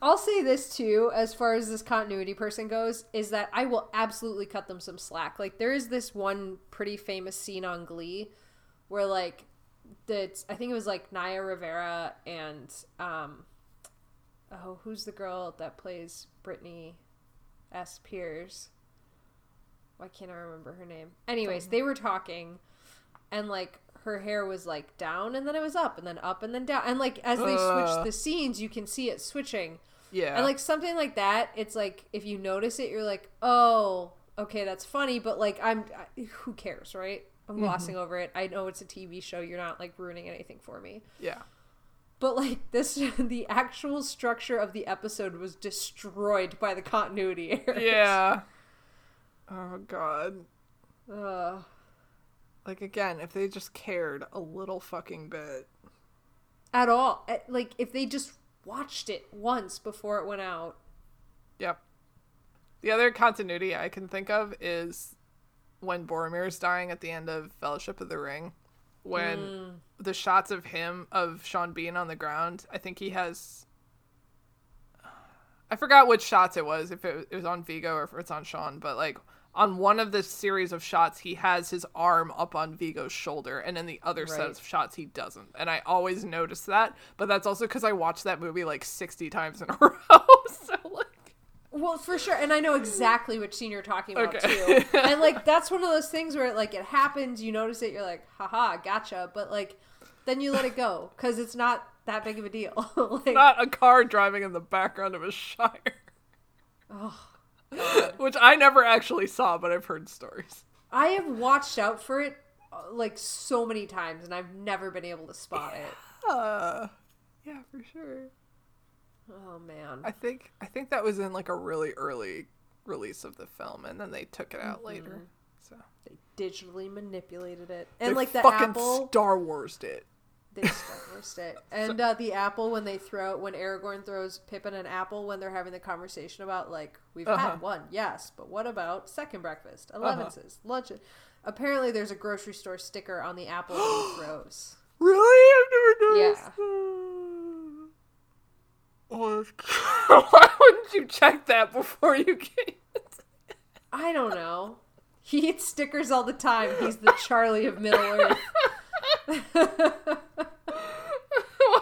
I'll say this too, as far as this continuity person goes, is that I will absolutely cut them some slack. Like, there is this one pretty famous scene on Glee where like that I think it was like Naya Rivera and um oh who's the girl that plays Brittany S. Pierce? Why can't I remember her name? Anyways, they were talking and like her hair was like down and then it was up and then up and then down and like as they switch Uh. the scenes you can see it switching Yeah. and like something like that it's like if you notice it you're like oh okay that's funny but like i'm I, who cares right i'm glossing over it i know it's a tv show you're not like ruining anything for me yeah. but like this the actual structure of the episode was destroyed by the continuity errors Yeah. Oh god. Ugh. Like again, if they just cared a little fucking bit. at all Eh, like if they just watched it once before it went out Yep. The other continuity I can think of is when Boromir's dying at the end of Fellowship of the Ring. When the shots of him, of Sean Bean on the ground, I think he has. I forgot which shots it was, if it, it was on Viggo or if it's on Sean, but like on one of the series of shots, he has his arm up on Viggo's shoulder, and in the other set of shots, he doesn't. And I always notice that, but that's also because I watched that movie like 60 times in a row. so, like. Well, for sure, and I know exactly which scene you're talking about Okay. too. And like that's one of those things where like it happens, you notice it, you're like, haha, gotcha. But like then you let it go because it's not that big of a deal. like, not a car driving in the background of a shire. God. Which I never actually saw, but I've heard stories. I have watched out for it uh, like so many times, and I've never been able to spot it. Uh, yeah, for sure. Oh man, I think I think that was in like a really early release of the film, and then they took it out later. So they digitally manipulated it, and They like the fucking apple. Star Wars it. They Warsed it. And uh, the apple when they throw when Aragorn throws Pippin an apple when they're having the conversation about like we've Uh-huh. had one, yes, but what about second breakfast, elevenses, lunch? Apparently, there's a grocery store sticker on the apple he throws. Really? I've never noticed. Yeah. that. Oh, why wouldn't you check that before you came? I don't know. He eats stickers all the time. He's the Charlie of Middle Earth. Why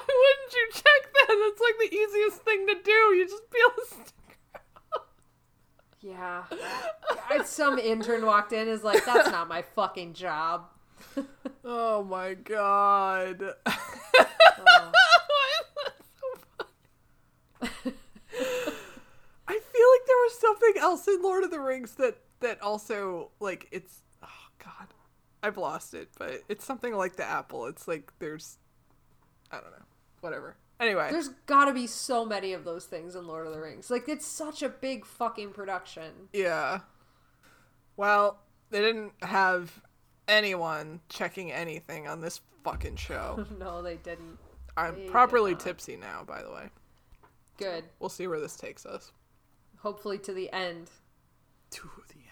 wouldn't you check that? That's like the easiest thing to do. You just peel a sticker. Yeah. I- Some intern walked in and is like, "That's not my fucking job." Oh my god. Oh. Why is that so funny? I feel like there was something else in Lord of the Rings that that also like it's oh god. I've lost it, but it's something like the apple. It's like there's I don't know. Whatever. Anyway. There's got to be so many of those things in Lord of the Rings. Like it's such a big fucking production. Yeah. Well, they didn't have anyone checking anything on this fucking show. no, they didn't. I'm They properly not. tipsy now, by the way. Good. We'll see where this takes us. Hopefully to the end. To the end.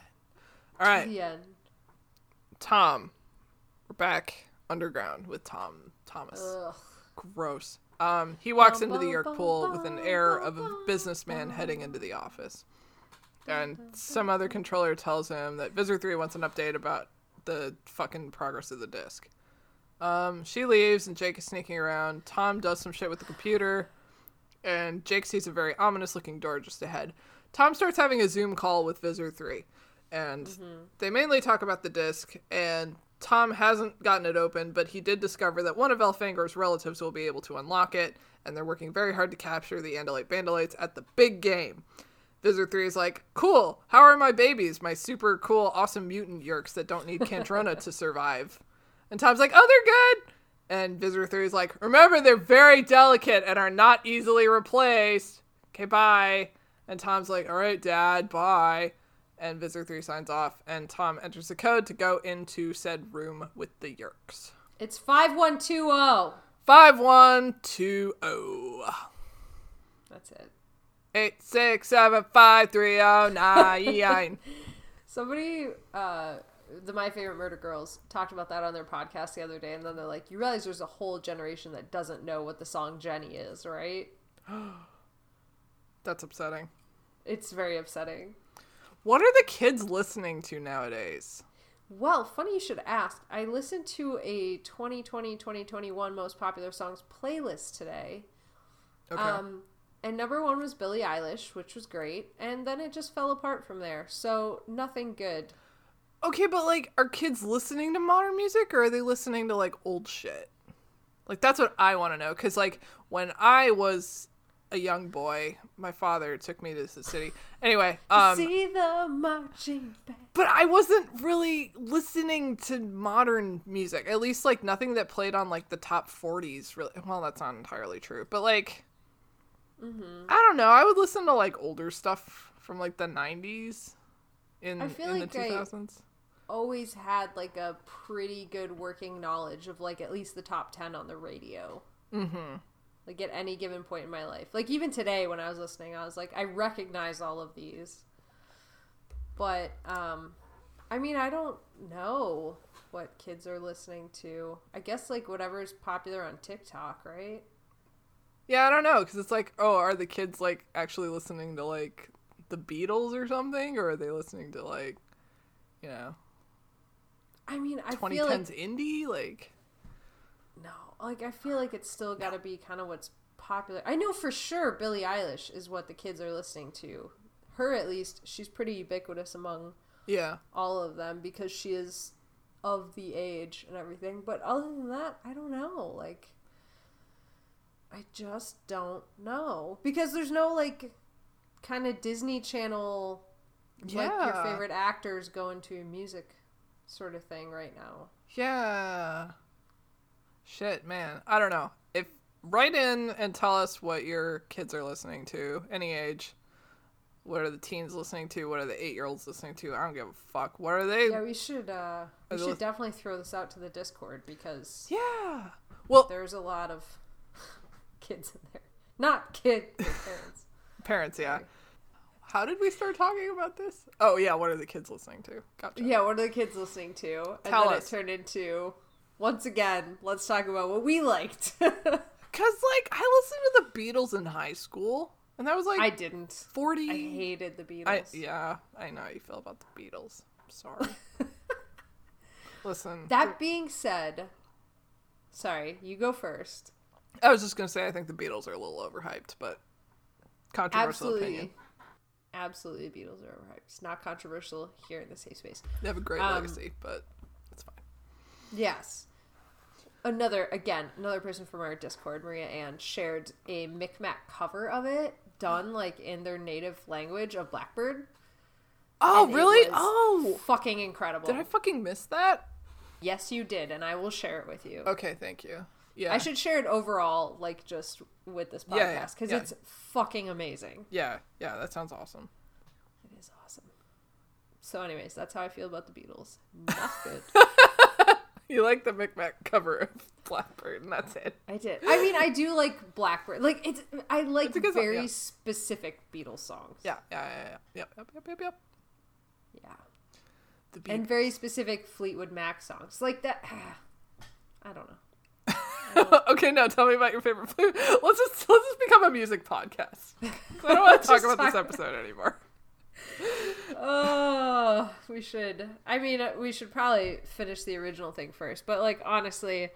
All right, The end. Tom. We're back underground with Tom Thomas. Ugh. Gross. Um, he walks into the Yeerk pool with an air of a businessman heading into the office. And some other controller tells him that Visser 3 wants an update about the fucking progress of the disc. Um, she leaves and Jake is sneaking around. Tom does some shit with the computer, and Jake sees a very ominous looking door just ahead. Tom starts having a Zoom call with Visser 3, and mm-hmm. they mainly talk about the disc, and Tom hasn't gotten it open, but he did discover that one of Elfangor's relatives will be able to unlock it, and they're working very hard to capture the Andalite Bandolites at the big game. Visser 3 is like, cool, how are my babies, my super cool, awesome mutant yeerks that don't need Kandrona to survive? And Tom's like, oh, they're good. And Visser 3 is like, remember, they're very delicate and are not easily replaced. Okay, bye. And Tom's like, all right, Dad, bye. And Visser 3 signs off, and Tom enters the code to go into said room with the Yeerks. It's 5120. 5120. That's it. 8675309. Somebody, uh, the My Favorite Murder Girls, talked about that on their podcast the other day, and then they're like, you realize there's a whole generation that doesn't know what the song Jenny is, right? That's upsetting. It's very upsetting. What are the kids listening to nowadays? Well, funny you should ask. I listened to a 2020 2021 most popular songs playlist today. Okay. Um, and number one was Billie Eilish, which was great. And then it just fell apart from there. So nothing good. Okay, but like, are kids listening to modern music or are they listening to like old shit? Like, that's what I want to know. Because, like, when I was a young boy, my father took me to the city. Anyway, um, See the marching band. but I wasn't really listening to modern music. At least, like, nothing that played on like the top 40s. Really, well, that's not entirely true. But like, Mm-hmm. I don't know. I would listen to like older stuff from like the 90s. In, I feel in like the I- 2000s. Always had like a pretty good working knowledge of like at least the top 10 on the radio. Mm-hmm. Like at any given point in my life. Like even today when I was listening, I was like, I recognize all of these. But, um, I mean, I don't know what kids are listening to. I guess like whatever is popular on TikTok, right? Yeah, I don't know because it's like, oh, are the kids like actually listening to like the Beatles or something, or are they listening to like, you know, I mean, I 2010s feel like indie? Like, no, like I feel like it's still got to be kind of what's popular. I know for sure Billie Eilish is what the kids are listening to. Her at least, she's pretty ubiquitous among yeah, all of them because she is of the age and everything. But other than that, I don't know. Like, I just don't know because there's no like kind of Disney Channel like your Yeah. favorite actors going to music sort of thing right now. yeah. Shit, man, I don't know. If write in and tell us what your kids are listening to, any age. What are the teens listening to? What are the eight-year-olds listening to? I don't give a fuck. What are they? Yeah, we should uh we should those- definitely throw this out to the Discord because Yeah. Well, there's a lot of kids in there. Not kids, parents. parents, yeah. How did we start talking about this? Oh yeah, what are the kids listening to? Gotcha. Yeah, what are the kids listening to? And Tell then us. it turned into once again, let's talk about what we liked. Cause like I listened to the Beatles in high school, and that was like I didn't. forty. I hated the Beatles. I yeah, I know how you feel about the Beatles. Sorry. Listen, That being said, sorry, you go first. I was just gonna say I think the Beatles are a little overhyped, but controversial Absolutely. opinion. Absolutely, the Beatles are overhyped. It's not controversial here in the safe space. They have a great Um, legacy, but. Yes. Another, again, another person from our Discord, Maria Ann, shared a Micmac cover of it done like in their native language of Blackbird. Oh and really? Oh, Fucking incredible. did I fucking miss that? Yes, you did, and I will share it with you. Okay, thank you. Yeah, I should share it overall, like just with this Yeah, yeah, podcast, because yeah. it's fucking amazing. Yeah, yeah, that sounds awesome. It is awesome. So, anyways, that's how I feel about the Beatles. Not good. You like the Micmac cover of Blackbird, and that's it. I did. I mean, I do like Blackbird. Like it's. I like It's song, very yeah. specific Beatles songs. Yeah, yeah, yeah, yeah. Yep, yep, yep, yep, yep. Yeah. The beat. and very specific Fleetwood Mac songs like that. I don't know. okay, now tell me about your favorite flute. Let's just let's just become a music podcast. I don't want to talk about this episode anymore. Oh, we should. I mean, uh, we should probably finish the original thing first. But like, honestly,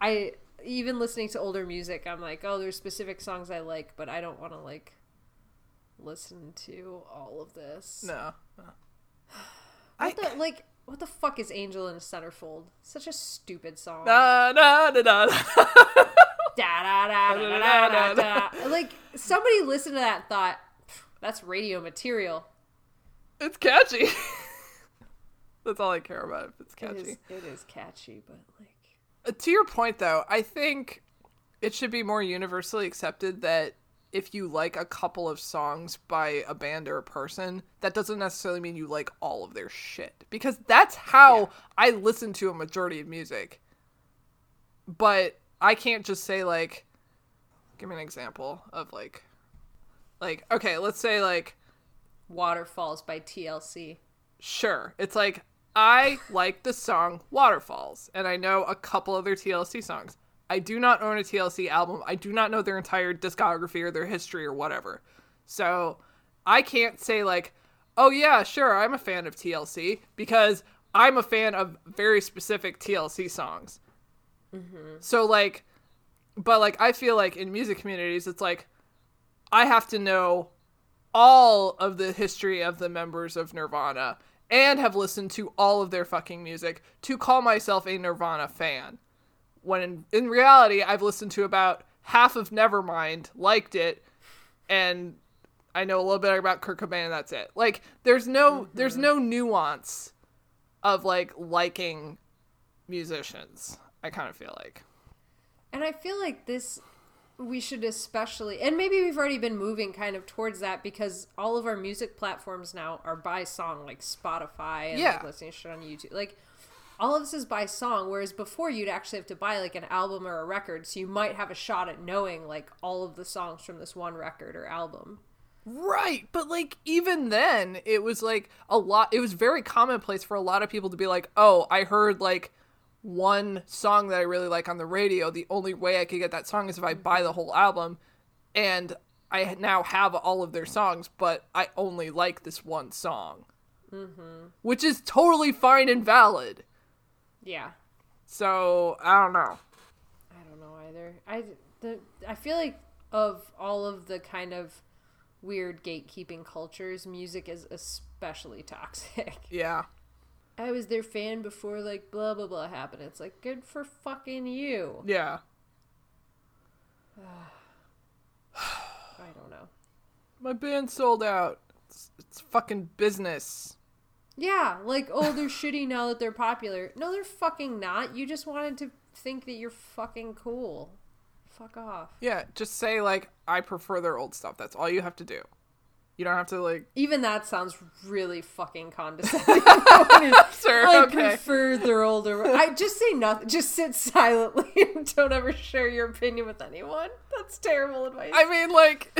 I even listening to older music, I'm like, oh, there's specific songs I like, but I don't want to like listen to all of this. No. no. What the like? What the fuck is "Angel in a Centerfold"? Such a stupid song. Da, da, da, da. Da, da, da, da, da, da, da. Like somebody listened to that and thought, that's radio material. It's catchy. That's all I care about if it's catchy. is, it is catchy, but like, Uh, to your point though, I think it should be more universally accepted that if you like a couple of songs by a band or a person, that doesn't necessarily mean you like all of their shit. Because that's how Yeah. I listen to a majority of music. But I can't just say like give me an example of like like okay, let's say like Waterfalls by TLC. sure. It's like I like the song Waterfalls, and I know a couple other TLC songs. I do not own a TLC album. I do not know their entire discography or their history or whatever. So I can't say like, oh yeah, sure, I'm a fan of TLC because I'm a fan of very specific TLC songs. Mm-hmm. So like, but like I feel like in music communities, it's like I have to know all of the history of the members of Nirvana and have listened to all of their fucking music to call myself a Nirvana fan. When in, in reality, I've listened to about half of Nevermind, liked it, and I know a little bit about Kurt Cobain, and that's it. Like, there's no there's mm-hmm. no nuance of like liking musicians. I kind of feel like. And I feel like this, we should especially, and maybe we've already been moving kind of towards that because all of our music platforms now are by song, like Spotify and Yeah. like listening to shit on YouTube. Like, all of this is by song, whereas before you'd actually have to buy like an album or a record, so you might have a shot at knowing like all of the songs from this one record or album. Right, but like even then, it was like a lot. It was very commonplace for a lot of people to be like, "Oh, I heard like one song that I really like on the radio. The only way I could get that song is if I buy the whole album." And I now have all of their songs, but I only like this one song, mm-hmm. which is totally fine and valid. Yeah. So I don't know. I don't know either. I the I feel like of all of the kind of weird gatekeeping cultures, music is especially toxic. Yeah, I was their fan before like blah blah blah happened. It's like good for fucking you. yeah. I don't know. My band sold out. It's, it's fucking business. Yeah, like oh they're shitty now that they're popular. No, they're fucking not. You just wanted to think that you're fucking cool. Fuck off. Yeah, just say like I prefer their old stuff. That's all you have to do. You don't have to like Even that sounds really fucking condescending. sir. I okay. prefer their older. I just say nothing. Just sit silently and don't ever share your opinion with anyone. That's terrible advice. I mean like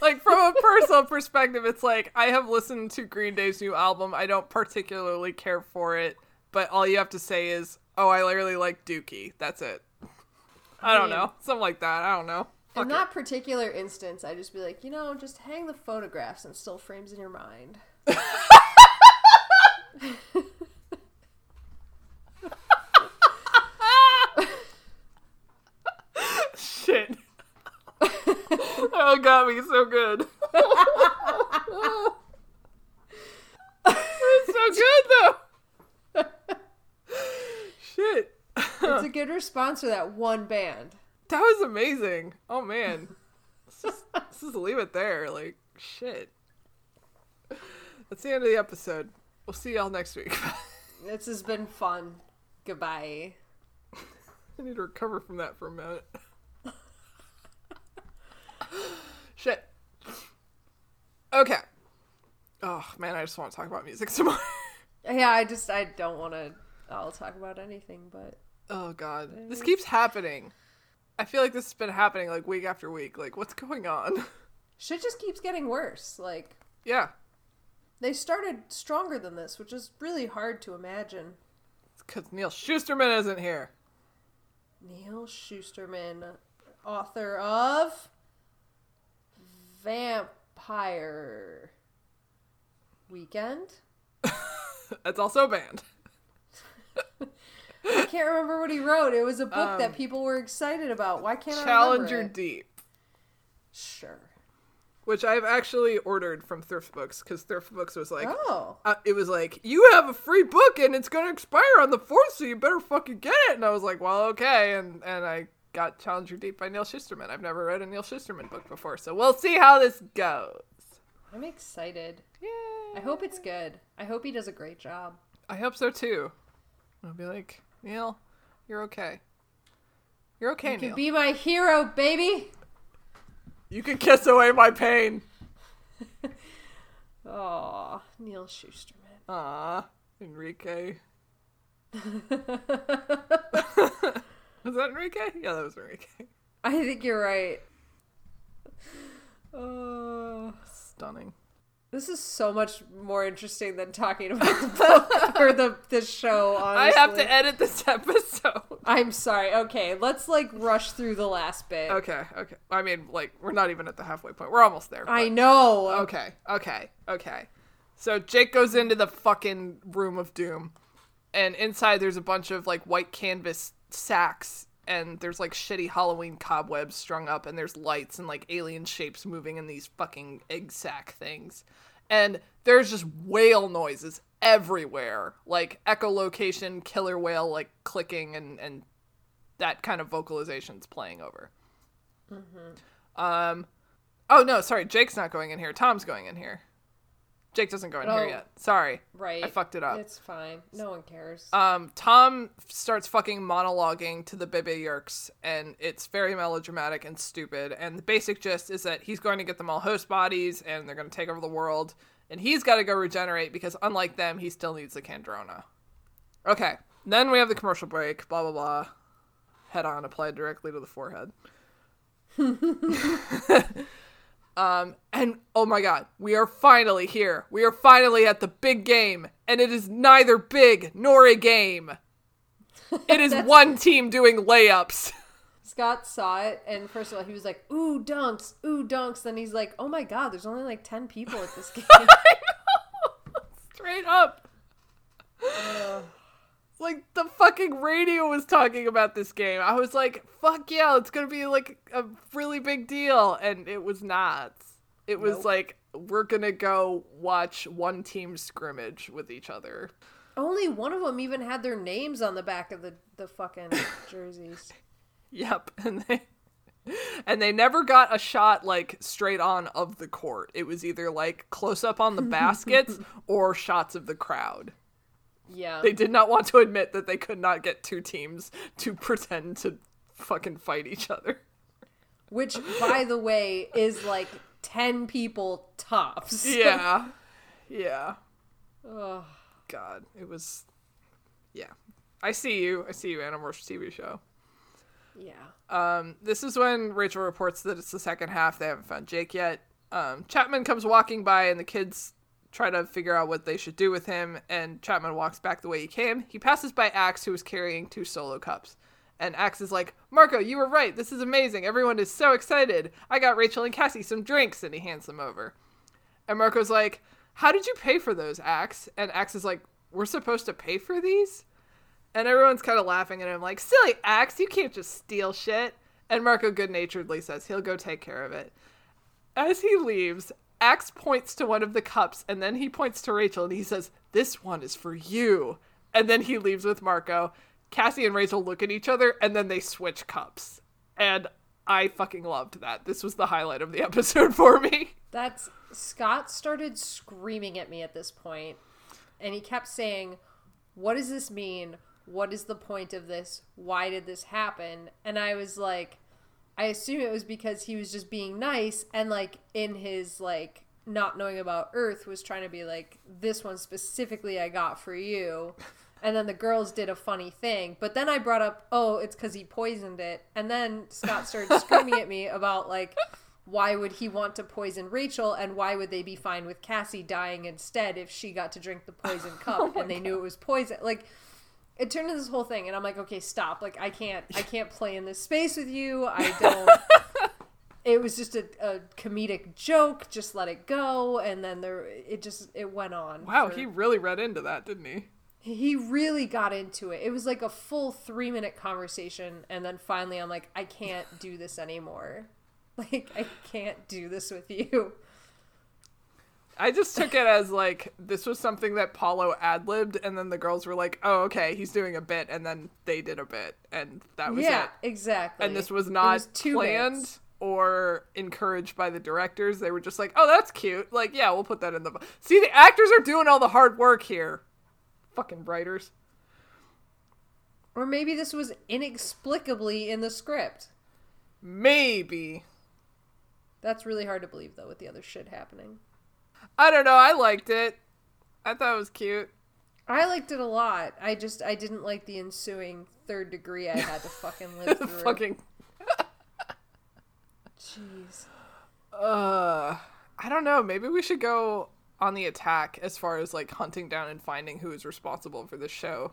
like from a personal perspective, it's like I have listened to Green Day's new album. I don't particularly care for it, but all you have to say is, "Oh, I really like Dookie." That's it. I don't mean- know. Something like that. I don't know. In Fuck that particular instance, I'd just be like, you know, just hang the photographs and still frames in your mind. Shit. oh, got me so good. it's so good though. Shit. It's a good response for that one band. That was amazing. Oh man. Let's just, let's just leave it there. Like shit. That's the end of the episode. We'll see y'all next week. This has been fun. Goodbye. I need to recover from that for a minute. shit. Okay. Oh man, I just want to talk about music some more. Yeah, I just I don't want to. I'll talk about anything, but Oh god. This keeps happening. I feel like this has been happening like week after week. Like what's going on? shit just keeps getting worse. Like yeah. they started stronger than this, which is really hard to imagine. It's cuz Neal Shusterman isn't here. Neal Shusterman, author of Vampire Weekend. That's also a band. I can't remember what he wrote. It was a book Um, that people were excited about. Why can't I Challenger remember it? Deep, Sure. which I've actually ordered from Thrift Books because Thrift Books was like, Oh. uh, it was like, you have a free book and it's gonna expire on the fourth, so you better fucking get it. And I was like, well, okay, and and I got Challenger Deep by Neal Shusterman. I've never read a Neal Shusterman book before, so we'll see how this goes. I'm excited. Yeah, I hope it's good. I hope he does a great job. I hope so too. I'll be like, Neal, you're okay. You're okay, You Neal. can be my hero, baby. you can kiss away my pain. Oh, Neal Shusterman. Ah, Enrique. Was that Enrique? Yeah, that was Enrique. I think you're right. Oh, Stunning. This is so much more interesting than talking about the book or the the show. Honestly. I have to edit this episode. I'm sorry. Okay, let's like rush through the last bit. Okay, okay. I mean, like, we're not even at the halfway point. We're almost there. I know. Okay, okay, okay. So Jake goes into the fucking room of doom, and inside there's a bunch of like white canvas sacks, and there's like shitty Halloween cobwebs strung up, and there's lights and like alien shapes moving in these fucking egg sack things. And there's just whale noises everywhere, like echolocation, killer whale, like clicking and and that kind of vocalization's playing over. Um, oh no, sorry, Jake's not going in here. Tom's going in here. Jake doesn't go in Oh. here yet. Sorry, Right. I fucked it up. It's fine. No one cares. Um, Tom starts fucking monologuing to the Bebe Yeerks, and it's very melodramatic and stupid. And the basic gist is that he's going to get them all host bodies, and they're going to take over the world, and he's got to go regenerate because, unlike them, he still needs the Kandrona. Okay, then we have the commercial break. Blah blah blah. Head on applied directly to the forehead. Um, and oh my god, we are finally here. We are finally at the big game, and it is neither big nor a game. It is one team doing layups. Scott saw it, and first of all, he was like, "Ooh, dunks! Ooh, dunks!" Then he's like, "Oh my god, there's only like ten people at this game." Straight up. Like the fucking radio was talking about this game. I was like, fuck yeah, it's gonna be like a really big deal. And it was not. It was Nope. like, we're gonna go watch one team scrimmage with each other. only one of them even had their names on the back of the the fucking jerseys. Yep, and they and they never got a shot like straight on of the court. It was either like close up on the baskets or shots of the crowd. Yeah, They did not want to admit that they could not get two teams to pretend to fucking fight each other. which, by the way, is like ten people tops. Yeah. Yeah. Ugh. God, it was yeah. I see you. I see you, Animorphs TV show. yeah. Um, this is when Rachel reports that it's the second half. They haven't found Jake yet. Um, Chapman comes walking by, and the kids try to figure out what they should do with him. And Chapman walks back the way he came. He passes by Ax, who is carrying two solo cups. And Ax is like, Marco, you were right. This is amazing. Everyone is so excited. I got Rachel and Cassie some drinks. And he hands them over. And Marco's like, How did you pay for those, Ax? And Ax is like, We're supposed to pay for these? And everyone's kind of laughing at him, like, Silly Ax, you can't just steal shit. And Marco good naturedly says he'll go take care of it. As he leaves, Ax points to one of the cups and then he points to Rachel and he says, This one is for you. And then he leaves with Marco. Cassie and Rachel look at each other and then they switch cups. And I fucking loved that. This was the highlight of the episode for me. That's Scott started screaming at me at this point, and he kept saying, "What does this mean? What is the point of this? Why did this happen?" And I was like, I assume it was because he was just being nice and like in his like not knowing about Earth was trying to be like, "This one specifically I got for you." And then the girls did a funny thing. But then I brought up, oh, it's because he poisoned it. And then Scott started screaming at me about, like, why would he want to poison Rachel and why would they be fine with Cassie dying instead if she got to drink the poison oh cup and they knew it was poison? Like, it turned into this whole thing. And I'm like, okay, stop. Like, I can't, I can't play in this space with you. I don't. it was just a, a comedic joke. Just let it go, and then there it just it went on. Wow, for- he really read into that, didn't he? he really got into it. It was like a full three minute conversation, and then finally, I'm like, I can't do this anymore. Like, I can't do this with you. I just took it as like this was something that Paulo ad libbed, and then the girls were like, "Oh, okay, he's doing a bit," and then they did a bit, and that was yeah, it. exactly. And this was not two planned bits. or encouraged by the directors. They were just like, "Oh, that's cute. Like, yeah, we'll put that in the." See, the actors are doing all the hard work here. Fucking writers. Or maybe this was inexplicably in the script. Maybe. That's really hard to believe, though, with the other shit happening. I don't know. I liked it. I thought it was cute. I liked it a lot. I just I didn't like the ensuing third degree I had to fucking live through. Fucking. Jeez. Uh, I don't know. Maybe we should go on the attack as far as like hunting down and finding who is responsible for this show.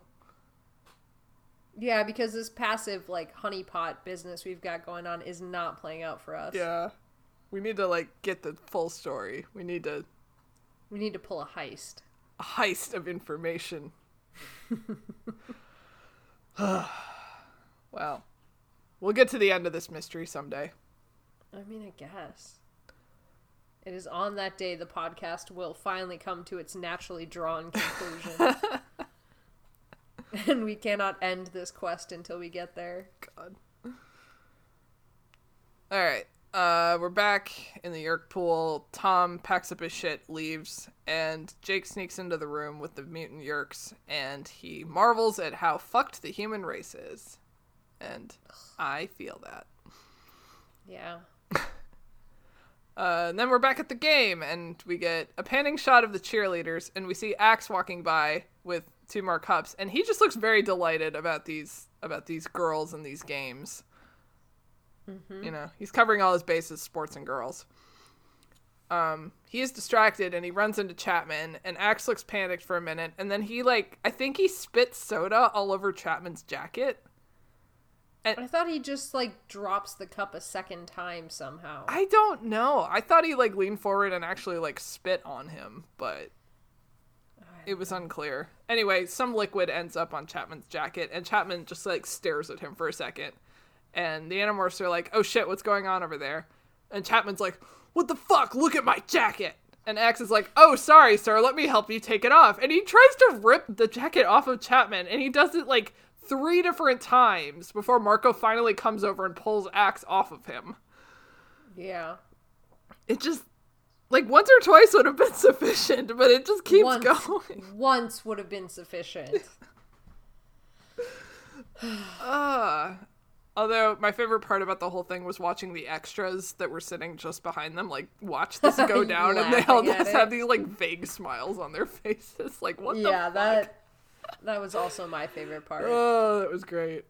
Yeah, because this passive like honeypot business we've got going on is not playing out for us. Yeah. We need to like get the full story. We need to We need to pull a heist. a heist of information. well, we'll get to the end of this mystery someday. I mean, I guess. It is on that day the podcast will finally come to its naturally drawn conclusion. and we cannot end this quest until we get there. God. All right. Uh, we're back in the Yeerk pool. Tom packs up his shit, leaves, and Jake sneaks into the room with the mutant Yeerks, and he marvels at how fucked the human race is. And I feel that. Yeah. Uh, and then we're back at the game, and we get a panning shot of the cheerleaders, and we see Ax walking by with two more cups, and he just looks very delighted about these about these girls and these games. You know, he's covering all his bases, sports and girls. Um, he is distracted, and he runs into Chapman, and Ax looks panicked for a minute, and then he like I think he spits soda all over Chapman's jacket. And I thought he just like drops the cup a second time somehow. I don't know. I thought he like leaned forward and actually like spit on him, but it was unclear. Anyway, some liquid ends up on Chapman's jacket, and Chapman just like stares at him for a second. And the Animorphs are like, "Oh shit, what's going on over there?" And Chapman's like, "What the fuck? Look at my jacket!" And Ax is like, "Oh, sorry, sir. Let me help you take it off." And he tries to rip the jacket off of Chapman, and he does it like three different times before Marco finally comes over and pulls Ax off of him yeah. it just like once or twice would have been sufficient, but it just keeps Once, going. once would have been sufficient. Uh, although my favorite part about the whole thing was watching the extras that were sitting just behind them, like watch this go down, and they all just it. have these like vague smiles on their faces. Like what the yeah, fuck? that that was also my favorite part. Oh, that was great.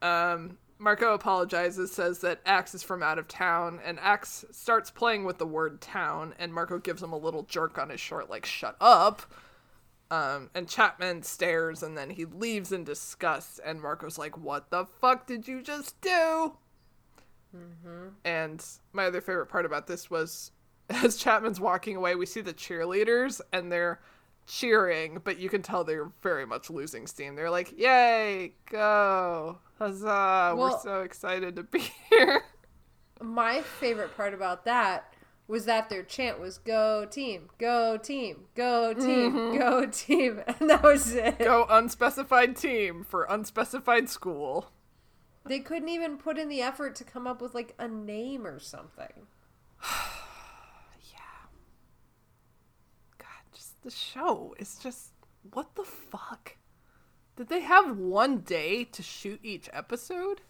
Um, Marco apologizes, says that Ax is from out of town, and Ax starts playing with the word town, and Marco gives him a little jerk on his short, like, shut up. Um, and Chapman stares, and then he leaves in disgust, and Marco's like, what the fuck did you just do? And my other favorite part about this was as Chapman's walking away, we see the cheerleaders, and they're cheering, but you can tell they're very much losing steam. They're like, "Yay, go! Huzzah! We're so excited to be here." My favorite part about that was that their chant was "Go team, go team, go team, mm-hmm. go team," and that was it. Go unspecified team for unspecified school. They couldn't even put in the effort to come up with like a name or something. Yeah. God, just the show is just what the fuck? Did they have one day to shoot each episode?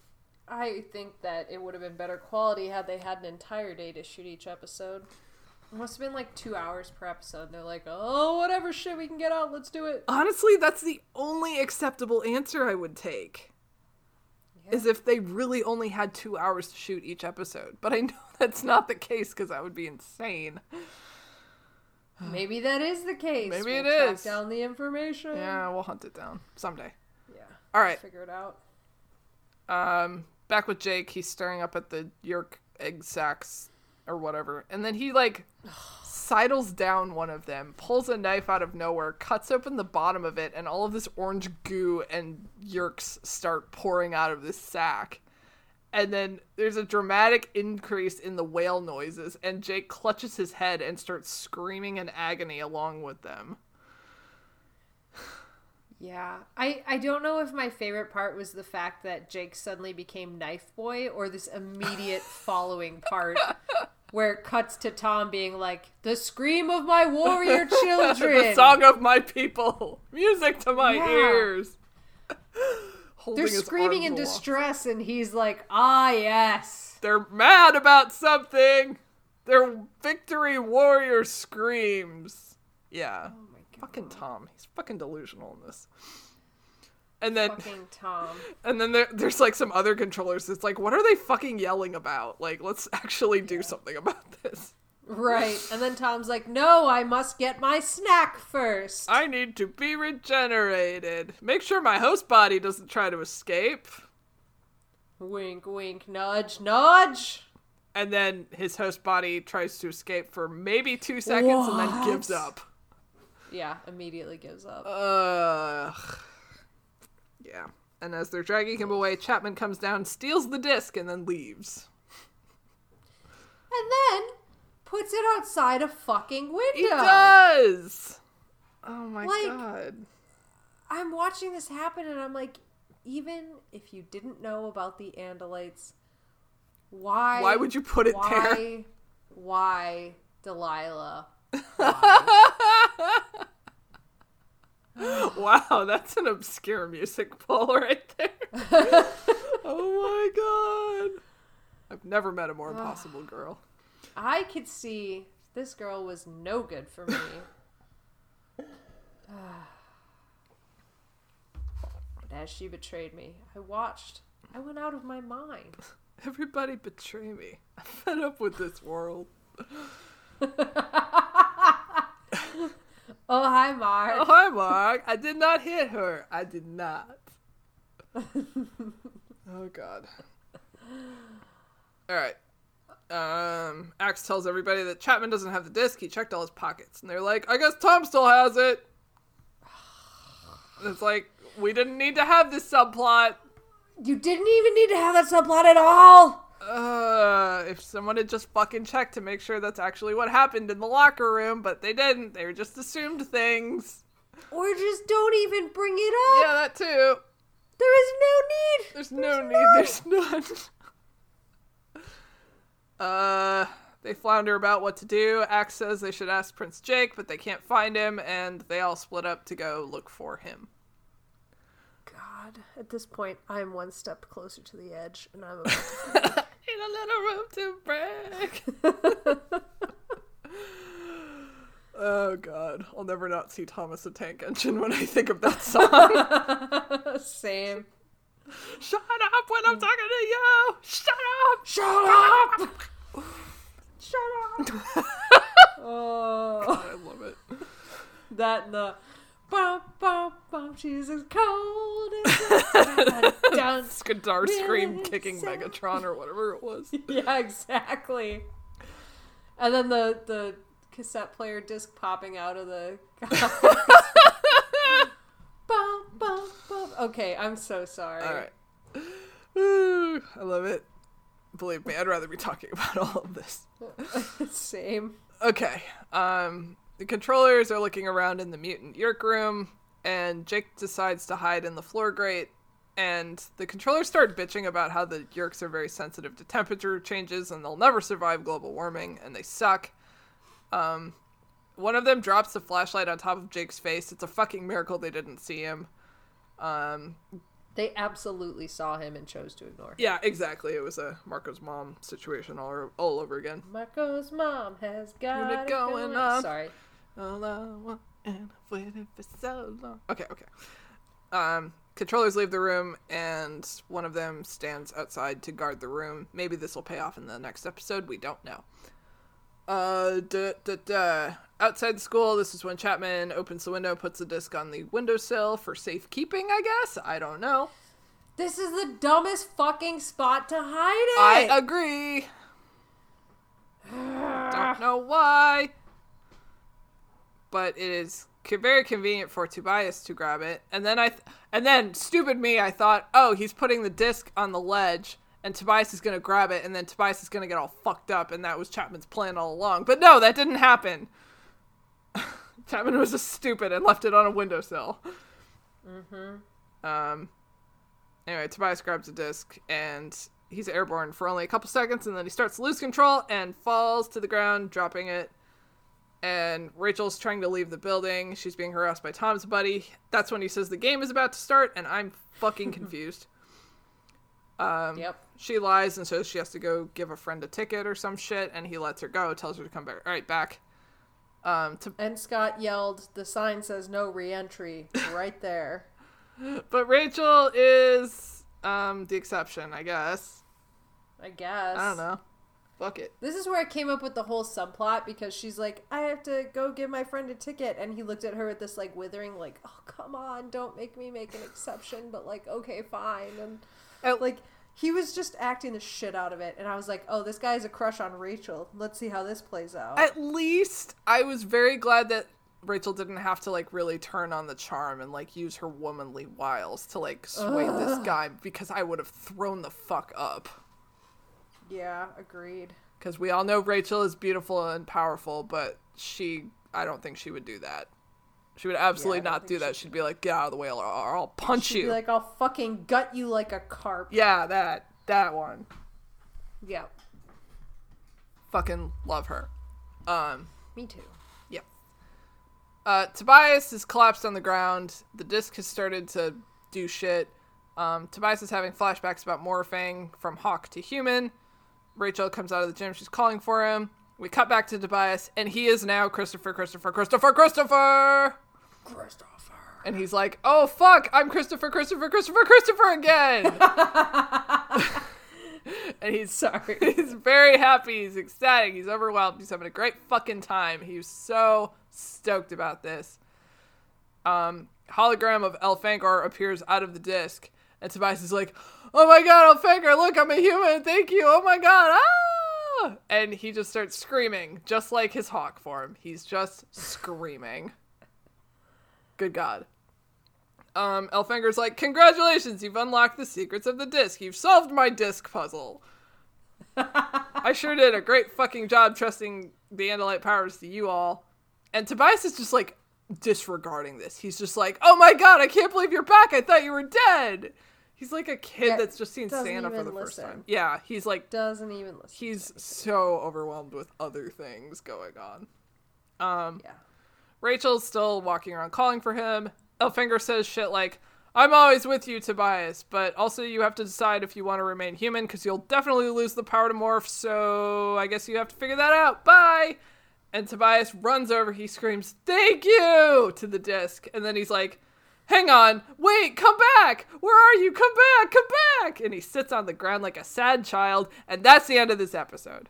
I think that it would have been better quality had they had an entire day to shoot each episode. It must have been like two hours per episode. And they're like, oh, whatever shit we can get out, let's do it. Honestly, that's the only acceptable answer I would take. Is if they really only had two hours to shoot each episode. But I know that's not the case because that would be insane. Maybe that is the case. Maybe we'll it track is. down the information. Yeah, we'll hunt it down someday. Yeah. All right. Figure it out. Um, back with Jake, he's staring up at the Yeerk egg sacks or whatever. And then he like sidles down one of them, pulls a knife out of nowhere, cuts open the bottom of it, and all of this orange goo and yeerks start pouring out of this sack. And then there's a dramatic increase in the whale noises, and Jake clutches his head and starts screaming in agony along with them. Yeah. I, I don't know if my favorite part was the fact that Jake suddenly became Knife Boy or this immediate following part where it cuts to Tom being like, The scream of my warrior children. the song of my people, music to my Yeah. ears. They're screaming in distress, and he's like, Ah, yes. They're mad about something. Their victory warrior screams. Yeah. Oh. Fucking Tom. He's fucking delusional in this. And then Fucking Tom. and then there, there's like some other controllers. It's like, what are they fucking yelling about? Like, let's actually do something about this. Right. And then Tom's like, No, I must get my snack first. I need to be regenerated. Make sure my host body doesn't try to escape. Wink, wink, nudge, nudge. And then his host body tries to escape for maybe two seconds and then What? gives up. Yeah, immediately gives up. Ugh. Yeah. And as they're dragging him away, Chapman comes down, steals the disc, and then leaves. and then puts it outside a fucking window. He does! Oh my Like- god. I'm watching this happen and I'm like, even if you didn't know about the Andalites, why Why would you put it there? why, Why Delilah? Why? Wow, that's an obscure music pull right there. oh my god. I've never met a more impossible girl. I could see this girl was no good for me. but as she betrayed me, I watched. I went out of my mind. Everybody betray me. I'm fed up with this world. Oh, hi, Mark. Oh, hi, Mark. I did not hit her. I did not. oh, God. All right. Um, Ax tells everybody that Chapman doesn't have the disc. He checked all his pockets. And they're like, I guess Tom still has it. And it's like, we didn't need to have this subplot. You didn't even need to have that subplot at all. Uh, if someone had just fucking checked to make sure that's actually what happened in the locker room, but they didn't. They just assumed things. Or just don't even bring it up. Yeah, that too. There is no need. There's no need. There's none. uh, they flounder about what to do. Ax says they should ask Prince Jake, but they can't find him, and they all split up to go look for him. God, at this point, I'm one step closer to the edge, and I'm about to Need a little room to break. oh god, I'll never not see Thomas the Tank Engine when I think of that song. Same. Shut up when I'm talking to you. Shut up. Shut up! Shut up. Oh, I love it. that the bum bum bum. She's as cold as dun, Guitar scream kicking. Megatron or whatever it was. Yeah, exactly. And then the the cassette player disc popping out of the. bum, bum, bum. Okay, I'm so sorry. All right. Ooh, I love it. Believe me, I'd rather be talking about all of this. Same. Okay. Um, the controllers are looking around in the mutant Yeerk room, and Jake decides to hide in the floor grate. And the controllers start bitching about how the Yeerks are very sensitive to temperature changes and they'll never survive global warming and they suck. Um, one of them drops the flashlight on top of Jake's face. It's a fucking miracle they didn't see him. Um, They absolutely saw him and chose to ignore. him. yeah, exactly. It was a Marco's mom situation all, all over again. Marco's mom has got it it going going on. Sorry. All I want, and I've waited for so long. Okay, okay. Um, controllers leave the room, and one of them stands outside to guard the room. Maybe this will pay off in the next episode. We don't know. Uh, duh, duh, duh. Outside the school, this is when Chapman opens the window, puts the disc on the windowsill for safekeeping, I guess. I don't know. This is the dumbest fucking spot to hide it. I agree. don't know why. But it is very convenient for Tobias to grab it. And then I th- and then stupid me, I thought, "Oh, he's putting the disc on the ledge." And Tobias is gonna grab it, and then Tobias is gonna get all fucked up, and that was Chapman's plan all along. But no, that didn't happen. Chapman was just stupid and left it on a windowsill. Mm-hmm. Um. Anyway, Tobias grabs a disc and he's airborne for only a couple seconds, and then he starts to lose control and falls to the ground, dropping it. And Rachel's trying to leave the building. She's being harassed by Tom's buddy. That's when he says the game is about to start, and I'm fucking confused. Um, Yep. She lies and says she has to go give a friend a ticket or some shit, and he lets her go, tells her to come back. All right, back. Um, to, And Scott yelled, "The sign says no re-entry." right there. but Rachel is um the exception, I guess. I guess. I don't know. Fuck it. This is where I came up with the whole subplot because she's like, I have to go give my friend a ticket. And he looked at her with this, like, withering, like, oh, come on, don't make me make an exception, but, like, okay, fine. And, Oh. like, he was just acting the shit out of it. And I was like, oh, this guy has a crush on Rachel. Let's see how this plays out. At least I was very glad that Rachel didn't have to like really turn on the charm and like use her womanly wiles to like sway this guy because I would have thrown the fuck up. Yeah, agreed. Because we all know Rachel is beautiful and powerful, but she, I don't think she would do that. She would absolutely Yeah, don't do that. She'd be like, get out of the way or or I'll punch She'd you. be like, I'll fucking gut you like a carp. yeah, that, that one. Yep. Fucking love her. Um, me too. Yep. Uh, Tobias is collapsed on the ground. The disc has started to do shit. Um, Tobias is having flashbacks about morphing from hawk to human. Rachel comes out of the gym. She's calling for him. We cut back to Tobias, and he is now Christopher, Christopher, Christopher, Christopher! Christopher. And he's like, oh fuck, I'm Christopher, Christopher, Christopher, Christopher again! and he's Sorry. He's very happy. He's ecstatic. He's overwhelmed. He's having a great fucking time. He was so stoked about this. Um, hologram of Elfangor appears out of the disc, and Tobias is like, "Oh my god, Elfangor! Look, I'm a human. Thank you. Oh my god! Ah!" And he just starts screaming, just like his hawk form. He's just screaming. Good God. Um, Elfangor's like, Congratulations, you've unlocked the secrets of the disc. You've solved my disc puzzle. I sure did a great fucking job trusting the Andalite powers to you all. And Tobias is just like disregarding this. He's just like, Oh my god, I can't believe you're back. I thought you were dead. He's like a kid Yeah, that's just seen Santa for the first time. Yeah, he's like Doesn't even listen. he's so overwhelmed with other things going on. Um yeah. Rachel's still walking around calling for him. Elfangor says shit like, I'm always with you, Tobias, but also you have to decide if you want to remain human because you'll definitely lose the power to morph, so I guess you have to figure that out. Bye! And Tobias runs over, he screams, Thank you! to the disc, and then he's like, Hang on, wait, come back! Where are you? Come back, come back! And he sits on the ground like a sad child, and that's the end of this episode.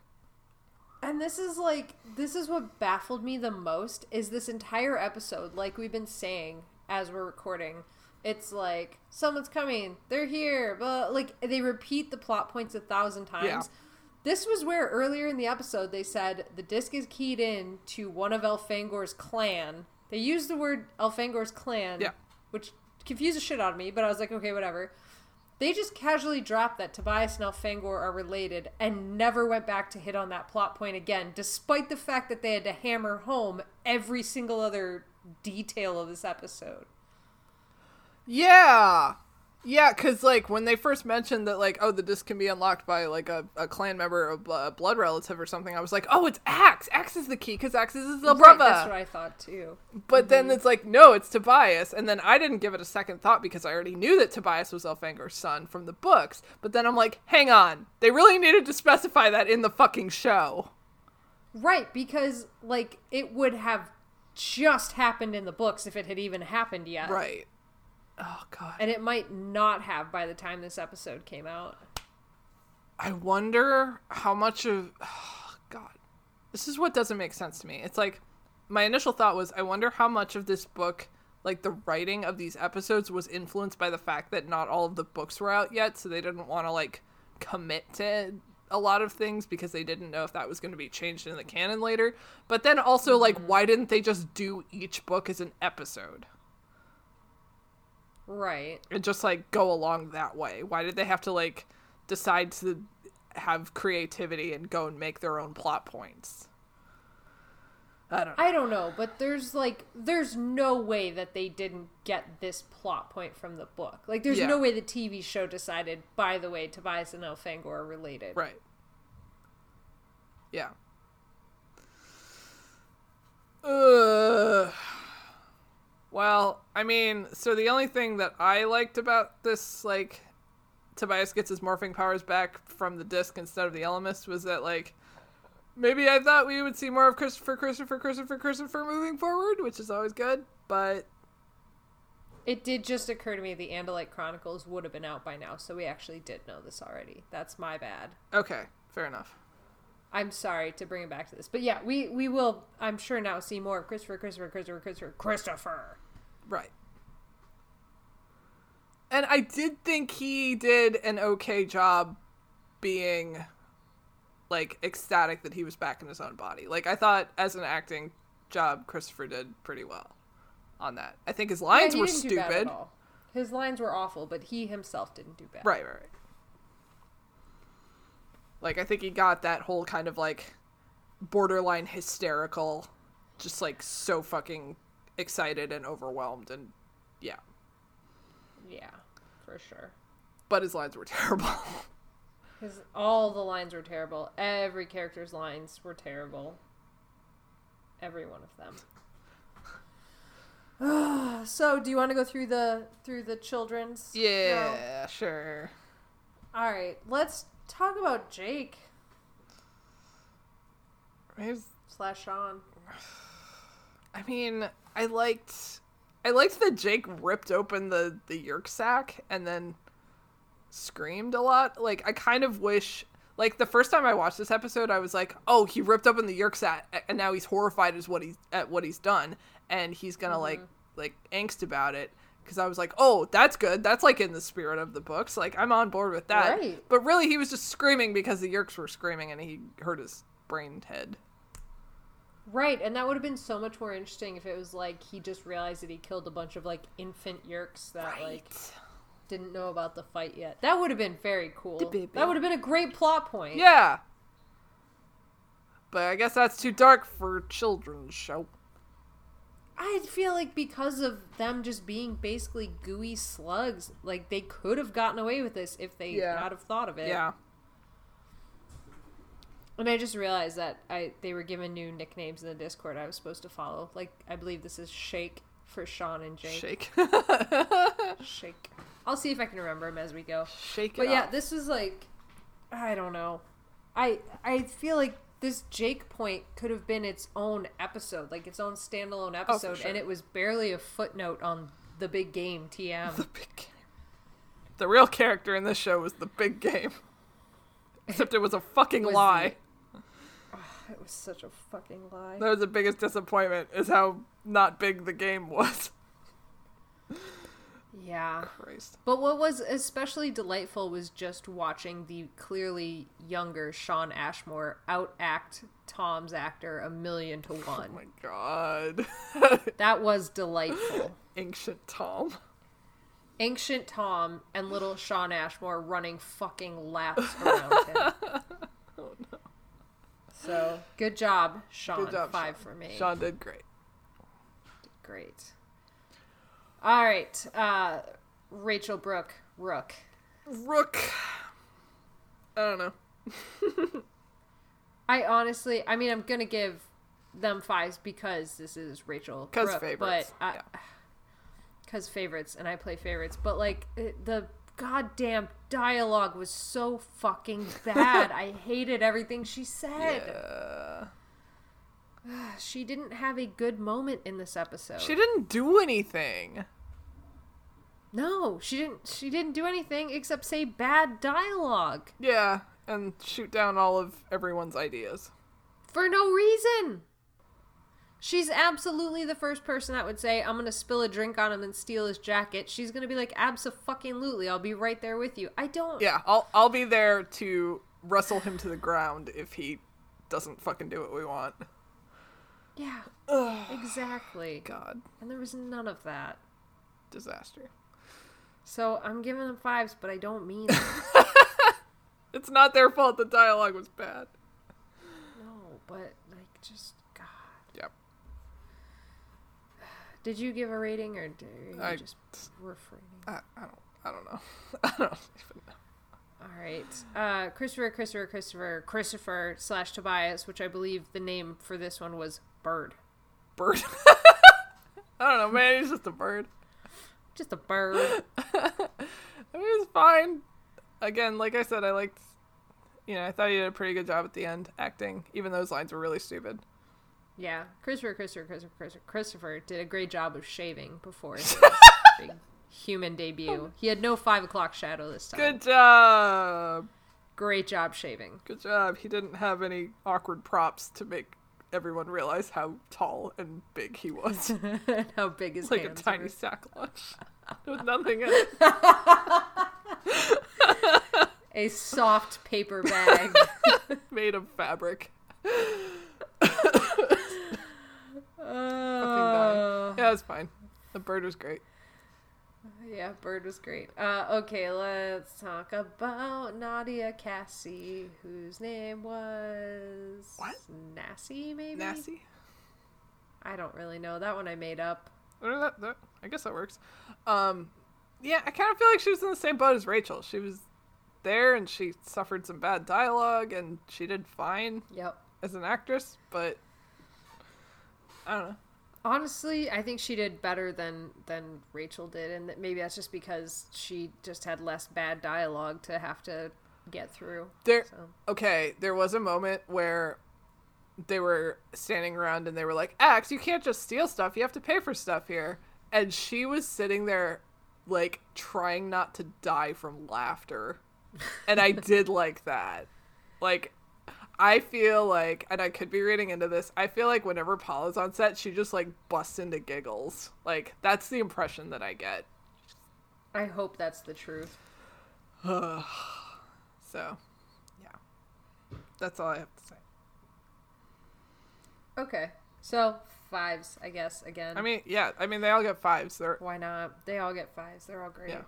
And this is like this is what baffled me the most is this entire episode, like we've been saying as we're recording. It's like someone's coming, they're here, but like they repeat the plot points a thousand times. Yeah. This was where earlier in the episode they said the disc is keyed in to one of Elfangor's clan. They used the word Elfangor's clan, Yeah. Which confused the shit out of me, but I was like, okay, whatever. They just casually dropped that Tobias and Elfangor are related and never went back to hit on that plot point again, despite the fact that they had to hammer home every single other detail of this episode. Yeah. Yeah, because, like, when they first mentioned that, like, oh, the disc can be unlocked by, like, a, a clan member, a, uh, a blood relative or something, I was like, oh, it's Ax. Ax is the key because Ax is the brother. that's what I thought too. but then mm-hmm. it's like, no, it's Tobias. And then I didn't give it a second thought because I already knew that Tobias was Elfangor's son from the books. But then I'm like, hang on. They really needed to specify that in the fucking show. Right, because like it would have just happened in the books if it had even happened yet. Right. Oh, God. And it might not have by the time this episode came out. I wonder how much of God. This is what doesn't make sense to me. It's like my initial thought was I wonder how much of this book like the writing of these episodes was influenced by the fact that not all of the books were out yet, so they didn't want to like commit to a lot of things because they didn't know if that was going to be changed in the canon later. But then also, like, mm-hmm. why didn't they just do each book as an episode? Right. and just like go along that way? Why did they have to like decide to have creativity and go and make their own plot points? I don't know. I don't know, but there's like there's no way that they didn't get this plot point from the book. Like there's Yeah. no way the TV show decided, by the way, Tobias and Elfangor are related. Right. Yeah. Ugh. Well, I mean, so the only thing that I liked about this, like, Tobias gets his morphing powers back from the disc instead of the Ellimist was that, like, maybe I thought we would see more of Christopher, Christopher, Christopher, Christopher moving forward, which is always good, but It did just occur to me the Andalite Chronicles would have been out by now, so we actually did know this already. That's my bad. okay, fair enough. I'm sorry to bring it back to this. But yeah, we we will I'm sure now see more of Christopher, Christopher, Christopher, Christopher, Christopher. Right. And I did think he did an okay job being like ecstatic that he was back in his own body. Like I thought as an acting job Christopher did pretty well on that. I think his lines Yeah, were didn't do bad at stupid. His lines were awful, but he himself didn't do bad. Right, right, right. Like I think he got that whole kind of like borderline hysterical just like so fucking excited and overwhelmed and yeah. Yeah, for sure. But his lines were terrible. His all the lines were terrible. Every character's lines were terrible. Every one of them. so, do you want to go through the through the children's? No? Yeah, sure. All right, let's talk about Jake slash Shawn. I mean, I liked I liked that Jake ripped open the the yeerk sack and then screamed a lot. Like I kind of wish like the first time I watched this episode I was like, "Oh, he ripped open the yeerk sack and now he's horrified as what he's at what he's done and he's going to like mm-hmm. like angst about it." Because I was like, oh, that's good. That's like in the spirit of the books. Like, I'm on board with that. Right. But really, he was just screaming because the Yeerks were screaming and he hurt his brain head. Right, and that would have been so much more interesting if it was like he just realized that he killed a bunch of like infant yeerks that like didn't know about the fight yet. That would have been very cool. That would have been a great plot point. Yeah. But I guess that's too dark for a children's show. I feel like because of them just being basically gooey slugs, like they could have gotten away with this if they Yeah. had have thought of it. Yeah. And I just realized that I they were given new nicknames in the Discord I was supposed to follow. Like I believe this is Shake for Shawn and Jake. Shake. Shake. I'll see if I can remember them as we go. Shake it But yeah, this was like I don't know. I I feel like this Jake point could have been its own episode, like its own standalone oh, episode, sure. and it was barely a footnote on the big game TM. the big game. The real character in this show was the big game. Except it was a fucking Was lie. It was such a fucking lie. That was the biggest disappointment is how not big the game was. Yeah. Christ. But what was especially delightful was just watching the clearly younger Shawn Ashmore outact Tom's actor a million to Oh one. my god. that was delightful. Ancient Tom. Ancient Tom and little Shawn Ashmore running fucking laps around him. So good job, Shawn. Good job. Five Shawn. for me. Shawn did great. Great. All right, uh, Rachel Brooke Rook. Rook. I don't know. I honestly, I mean, I'm gonna give them fives because this is Rachel 'Cause Brooke, favorites, but yeah. because favorites, and I play favorites. But like the goddamn dialogue was so fucking bad. I hated everything she said. Yeah. She didn't have a good moment in this episode. She didn't do anything. No, she didn't. She didn't do anything except say bad dialogue Yeah, and shoot down all of everyone's ideas. for no reason. She's absolutely the first person that would say, "I'm gonna spill a drink on him and steal his jacket." She's gonna be like, "Abso-fucking-lutely, I'll be right there with you." I don't. Yeah, I'll I'll be there to wrestle him to the ground if he doesn't fucking do what we want. Yeah. exactly. God, And there was none of that. disaster. So I'm giving them fives, but I don't mean it. It's not their fault the dialogue was bad. no, but like just God. Yep. Did you give a rating or did you I- just refraining? I, I don't I don't know. I don't even know. All right. Uh, Christopher, Christopher, Christopher, Christopher slash Tobias, which I believe the name for this one was Bird. Bird. I don't know, man. He's just a bird. Just a bird. I mean, it was fine. Again, like I said, I liked. You know, I thought he did a pretty good job at the end acting, even though his lines were really stupid. Yeah. Christopher, Christopher, Christopher, Christopher, Christopher did a great job of shaving before his big human debut. Oh. He had no five o'clock shadow this time. Good job. Great job shaving. Good job. He didn't have any awkward props to make everyone realize how tall and big he was. and how big his like a tiny were. sack lunch with nothing in it. A soft paper bag. Made of fabric. Uh, Yeah, it's fine. The bird was great. yeah, Bird was great. Uh, okay, let's talk about Nadia Cassie, whose name was What? Nassie, maybe. Nasty. I don't really know. That one I made up. That, that, I guess that works. Um, yeah, I kind of feel like she was in the same boat as Rachel. She was there and she suffered some bad dialogue and she did fine Yep. as an actress, but I don't know. Honestly, I think she did better than than Rachel did, and that maybe that's just because she just had less bad dialogue to have to get through. There, So okay, there was a moment where they were standing around and they were like, Ax, you can't just steal stuff. You have to pay for stuff here. And she was sitting there, like, trying not to die from laughter. And I did like that. Like, I feel like, and I could be reading into this, I feel like whenever Paula's on set, she just, like, busts into giggles. Like, that's the impression that I get. I hope that's the truth. So, yeah. That's all I have to say. Okay, so fives, I guess. Again, I mean, yeah, I mean, they all get fives. They're, why not? They all get fives. They're all great. yeah.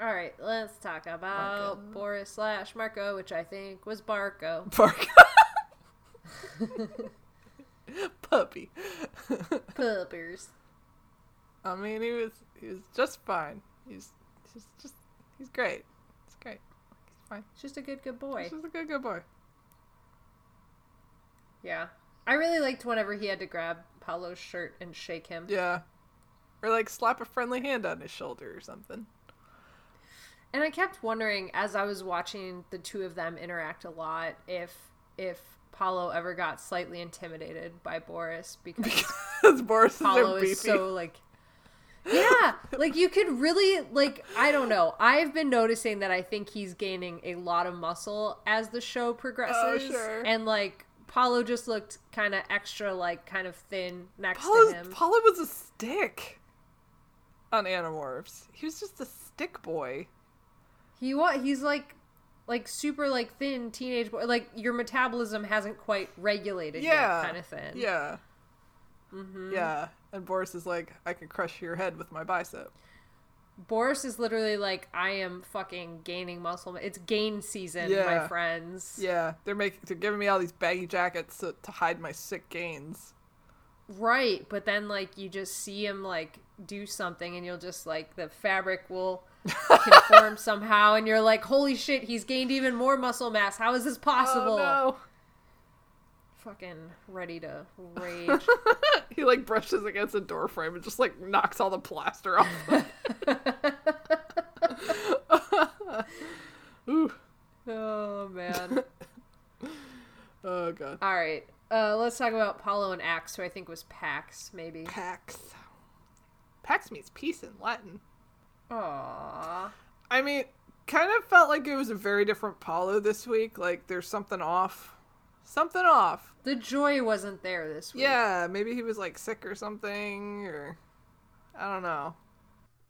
All right, let's talk about Boris slash Marco, which I think was Barco. Bark. Puppy. Puppers. I mean, he was he was just fine. He's he's just he's great. It's great. He's fine. He's just a good, good boy. He's just a good good boy. Yeah. I really liked whenever he had to grab Paulo's shirt and shake him. Yeah. Or like slap a friendly hand on his shoulder or something. And I kept wondering as I was watching the two of them interact a lot if if Paulo ever got slightly intimidated by Boris because Because Boris is Paulo so is so like Yeah, like you could really like I don't know. I've been noticing that I think he's gaining a lot of muscle as the show progresses. Oh, sure. And like Paulo just looked kind of extra like kind of thin next Paula, to him. Paula was a stick on Animorphs. He was just a stick boy. He what? He's like, like super like thin teenage boy. Like your metabolism hasn't quite regulated Yeah. yet, kind of thing. Yeah. Mm-hmm. Yeah. And Boris is like, I can crush your head with my bicep. Boris is literally like, I am fucking gaining muscle. It's gain season, Yeah. my friends. Yeah, they're making they're giving me all these baggy jackets to, to hide my sick gains. Right, but then like you just see him like do something, and you'll just like the fabric will conform somehow, and you're like, holy shit, he's gained even more muscle mass. How is this possible? Oh Fucking ready to rage. he like brushes against a door frame and just like knocks all the plaster off. Ooh. oh man. Oh god. All right. Uh, let's talk about Paulo and Ax, who I think was Pax, maybe. Pax. Pax means peace in Latin. Aww. I mean, kind of felt like it was a very different Paulo this week. Like there's something off. Something off. The joy wasn't there this week. Yeah, maybe he was like sick or something, or I don't know.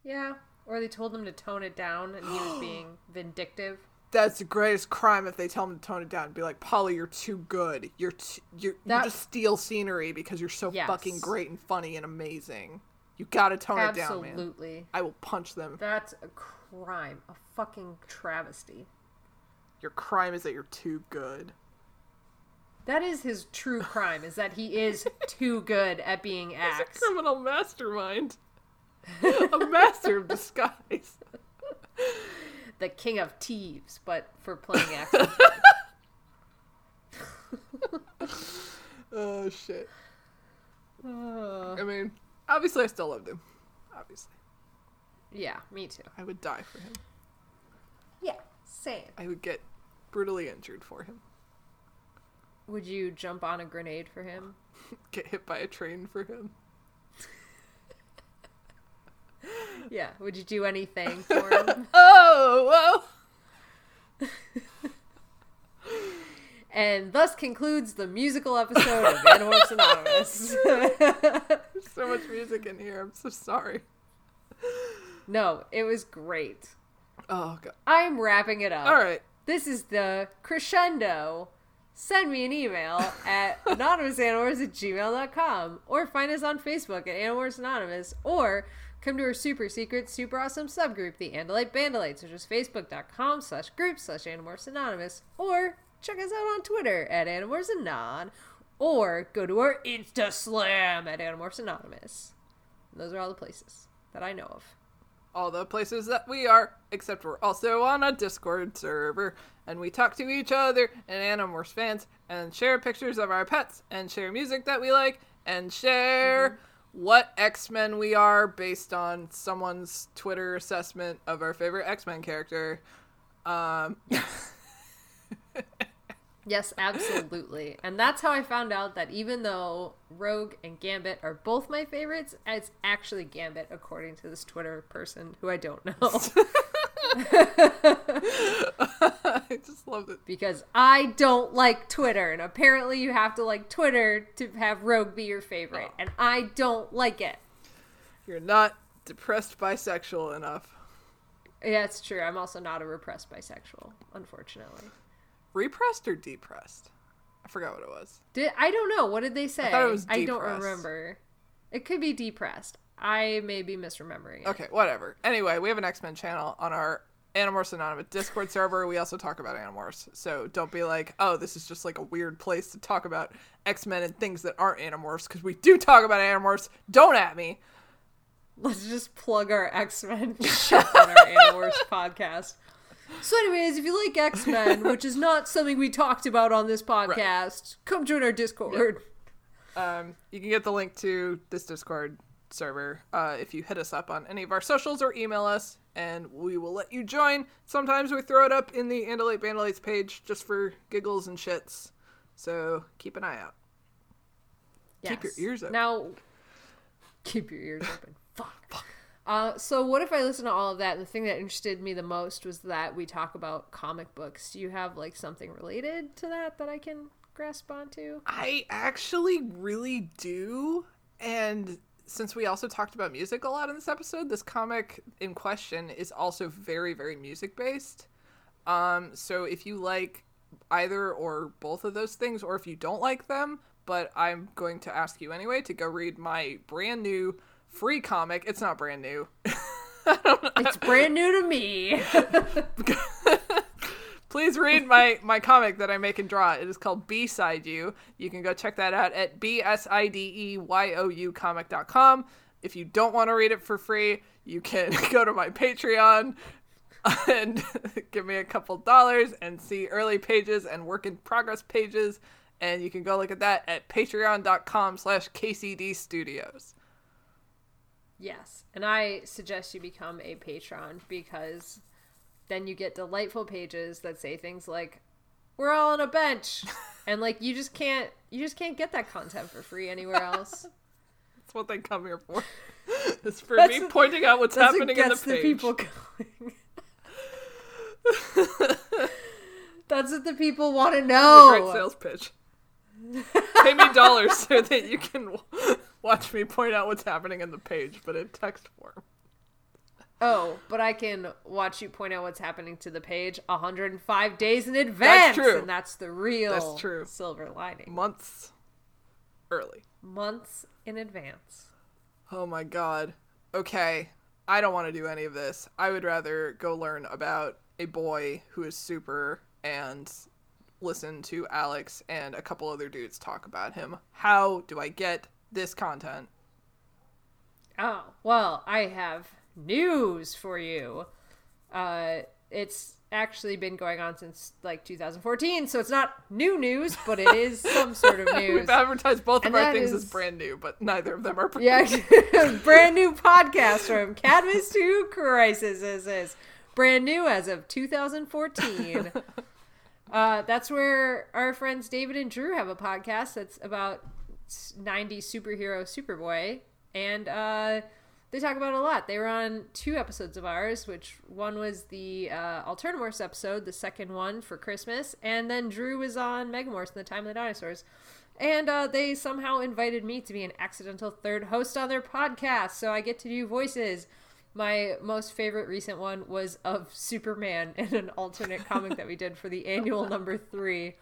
Yeah. Or they told him to tone it down and he was being vindictive. that's the greatest crime if they tell him to tone it down. And be like, Polly, you're too good. You're t- you're, you just steal scenery because you're so Yes. fucking great and funny and amazing. You gotta tone it down, man. Absolutely. I will punch them. That's a crime. A fucking travesty. Your crime is that you're too good. That is his true crime, is that he is too good at being Ax. Criminal mastermind. a master of disguise. The king of thieves, but for playing Ax. Oh shit. Uh, I mean, obviously, I still loved him. Obviously, yeah, me too. I would die for him. Yeah, same. I would get brutally injured for him. Would you jump on a grenade for him? Get hit by a train for him. Yeah. Would you do anything for him? Oh, whoa. And thus concludes the musical episode of Animorphs Anonymous. There's so much music in here. I'm so sorry. no, it was great. Oh god. I'm wrapping it up. All right. This is the crescendo. Send me an email at anonymousanimals at gmail.com or find us on Facebook at Animorphs Anonymous or come to our super secret, super awesome subgroup, the Andalite Bandalites, which is facebook.com slash group slash Animorphs Anonymous or check us out on Twitter at Animorphs Anon or go to our Insta Slam at Animorphs Anonymous. Those are all the places that I know of. all the places that we are, except we're also on a Discord server, and we talk to each other and Animorphs fans, and share pictures of our pets, and share music that we like, and share what X Men we are based on someone's Twitter assessment of our favorite X Men character. Um, Yes, absolutely. and that's how I found out that even though Rogue and Gambit are both my favorites, it's actually Gambit according to this Twitter person who I don't know. I just love it. because I don't like Twitter and apparently you have to like Twitter to have Rogue be your favorite oh. and I don't like it. You're not depressed bisexual enough. Yeah, it's true. I'm also not a repressed bisexual, unfortunately. Repressed or depressed? I forgot what it was. Did I don't know. What did they say? thought it was I don't remember. It could be depressed. I may be misremembering it. Okay, whatever. Anyway, we have an X Men channel on our Animorphs Anonymous Discord server. We also talk about Animorphs. So don't be like, oh, this is just like a weird place to talk about X Men and things that aren't Animorphs, because we do talk about Animorphs. Don't at me. Let's just plug our X Men on our Animorphs podcast. So, anyways, if you like X Men, which is not something we talked about on this podcast, come join our Discord. Um, you can get the link to this Discord server uh, if you hit us up on any of our socials or email us, and we will let you join. Sometimes we throw it up in the Andalite Bandalites page just for giggles and shits. So keep an eye out. Keep your ears open. Now, keep your ears open. Uh, so, what if I listen to all of that? And the thing that interested me the most was that we talk about comic books. Do you have like something related to that that I can grasp onto? I actually really do. And since we also talked about music a lot in this episode, this comic in question is also very, very music based. Um, so if you like either or both of those things, or if you don't like them, but I'm going to ask you anyway to go read my brand new free comic. It's not brand new. It's brand new to me. please read my my comic that I make and draw. It is called B-Side You. You can go check that out at b s i d e y o u comic.com. If you don't want to read it for free, you can go to my Patreon and give me a couple dollars and see early pages and work in progress pages. And you can go look at that at patreon.com slash KCD Studios. Yes, and I suggest you become a patron because then you get delightful pages that say things like "We're all on a bench," and like you just can't you just can't get that content for free anywhere else. That's what they come here for. it's for That's me what- pointing out what's happening what in the page. the people going. That's what the people want to Great know. sales pitch. Pay me dollars so that you can watch me point out what's happening in the page, but in text form. Oh, but I can watch you point out what's happening to the page 105 days in advance. true. And that's the real That's true. silver lining. Months early. Months in advance. Oh my god. Okay. I don't want to do any of this. I would rather go learn about a boy who is super and listen to Alex and a couple other dudes talk about him. How do I get this content? Oh, well, I have news for you. Uh, it's actually been going on since like 2014, so it's not new news, but it is some sort of news. We've advertised both And of our things as brand new, but neither of them are brand Yeah, brand new podcast from Cadmus to Crisis is is brand new as of 2014. uh, that's where our friends David and Drew have a podcast that's about 90s superhero Superboy, and uh, they talk about a lot. They were on two episodes of ours, which one was the uh, Alternamorphs episode, the second one for Christmas, and then Drew was on Megamorphs in the Time of the Dinosaurs. And uh, they somehow invited me to be an accidental third host on their podcast, so I get to do voices. My most favorite recent one was of Superman in an alternate comic that we did for the annual number three.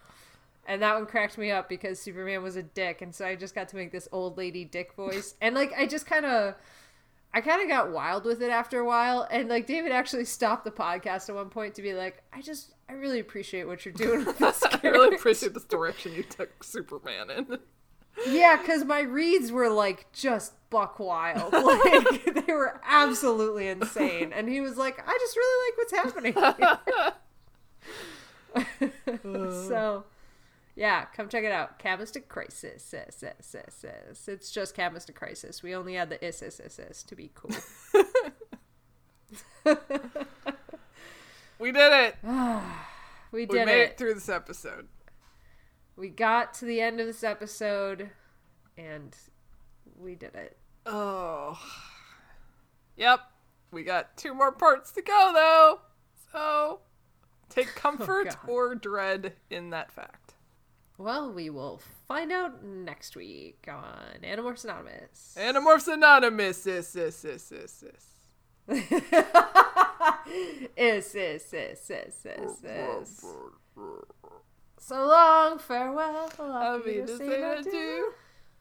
And that one cracked me up because Superman was a dick, and so I just got to make this old lady dick voice. And like I just kind of I kind of got wild with it after a while, and like David actually stopped the podcast at one point to be like, "I just, I really appreciate what you're doing with this I really appreciate this direction you took Superman in. yeah, because my reads were like just buck wild, like they were absolutely insane, and he was like, "I just really like what's happening." so, yeah, come check it out. Cadmus to Crisis. Sis, sis, sis, sis. It's just Cadmus to Crisis. We only add the is, is, is, is to be cool. We did it. We We did made it. it through this episode. We got to the end of this episode, and we did it. Oh. Yep. We got two more parts to go, though. So take oh, comfort God. or dread in that fact. Well, we will find out next week on Animorphs Anonymous. Animorphs Anonymous. Sis, sis, sis, sis, sis. is, is, is, is, is, is. So long, farewell. Auf Wiedersehen, Wiedersehen, adieu. adieu.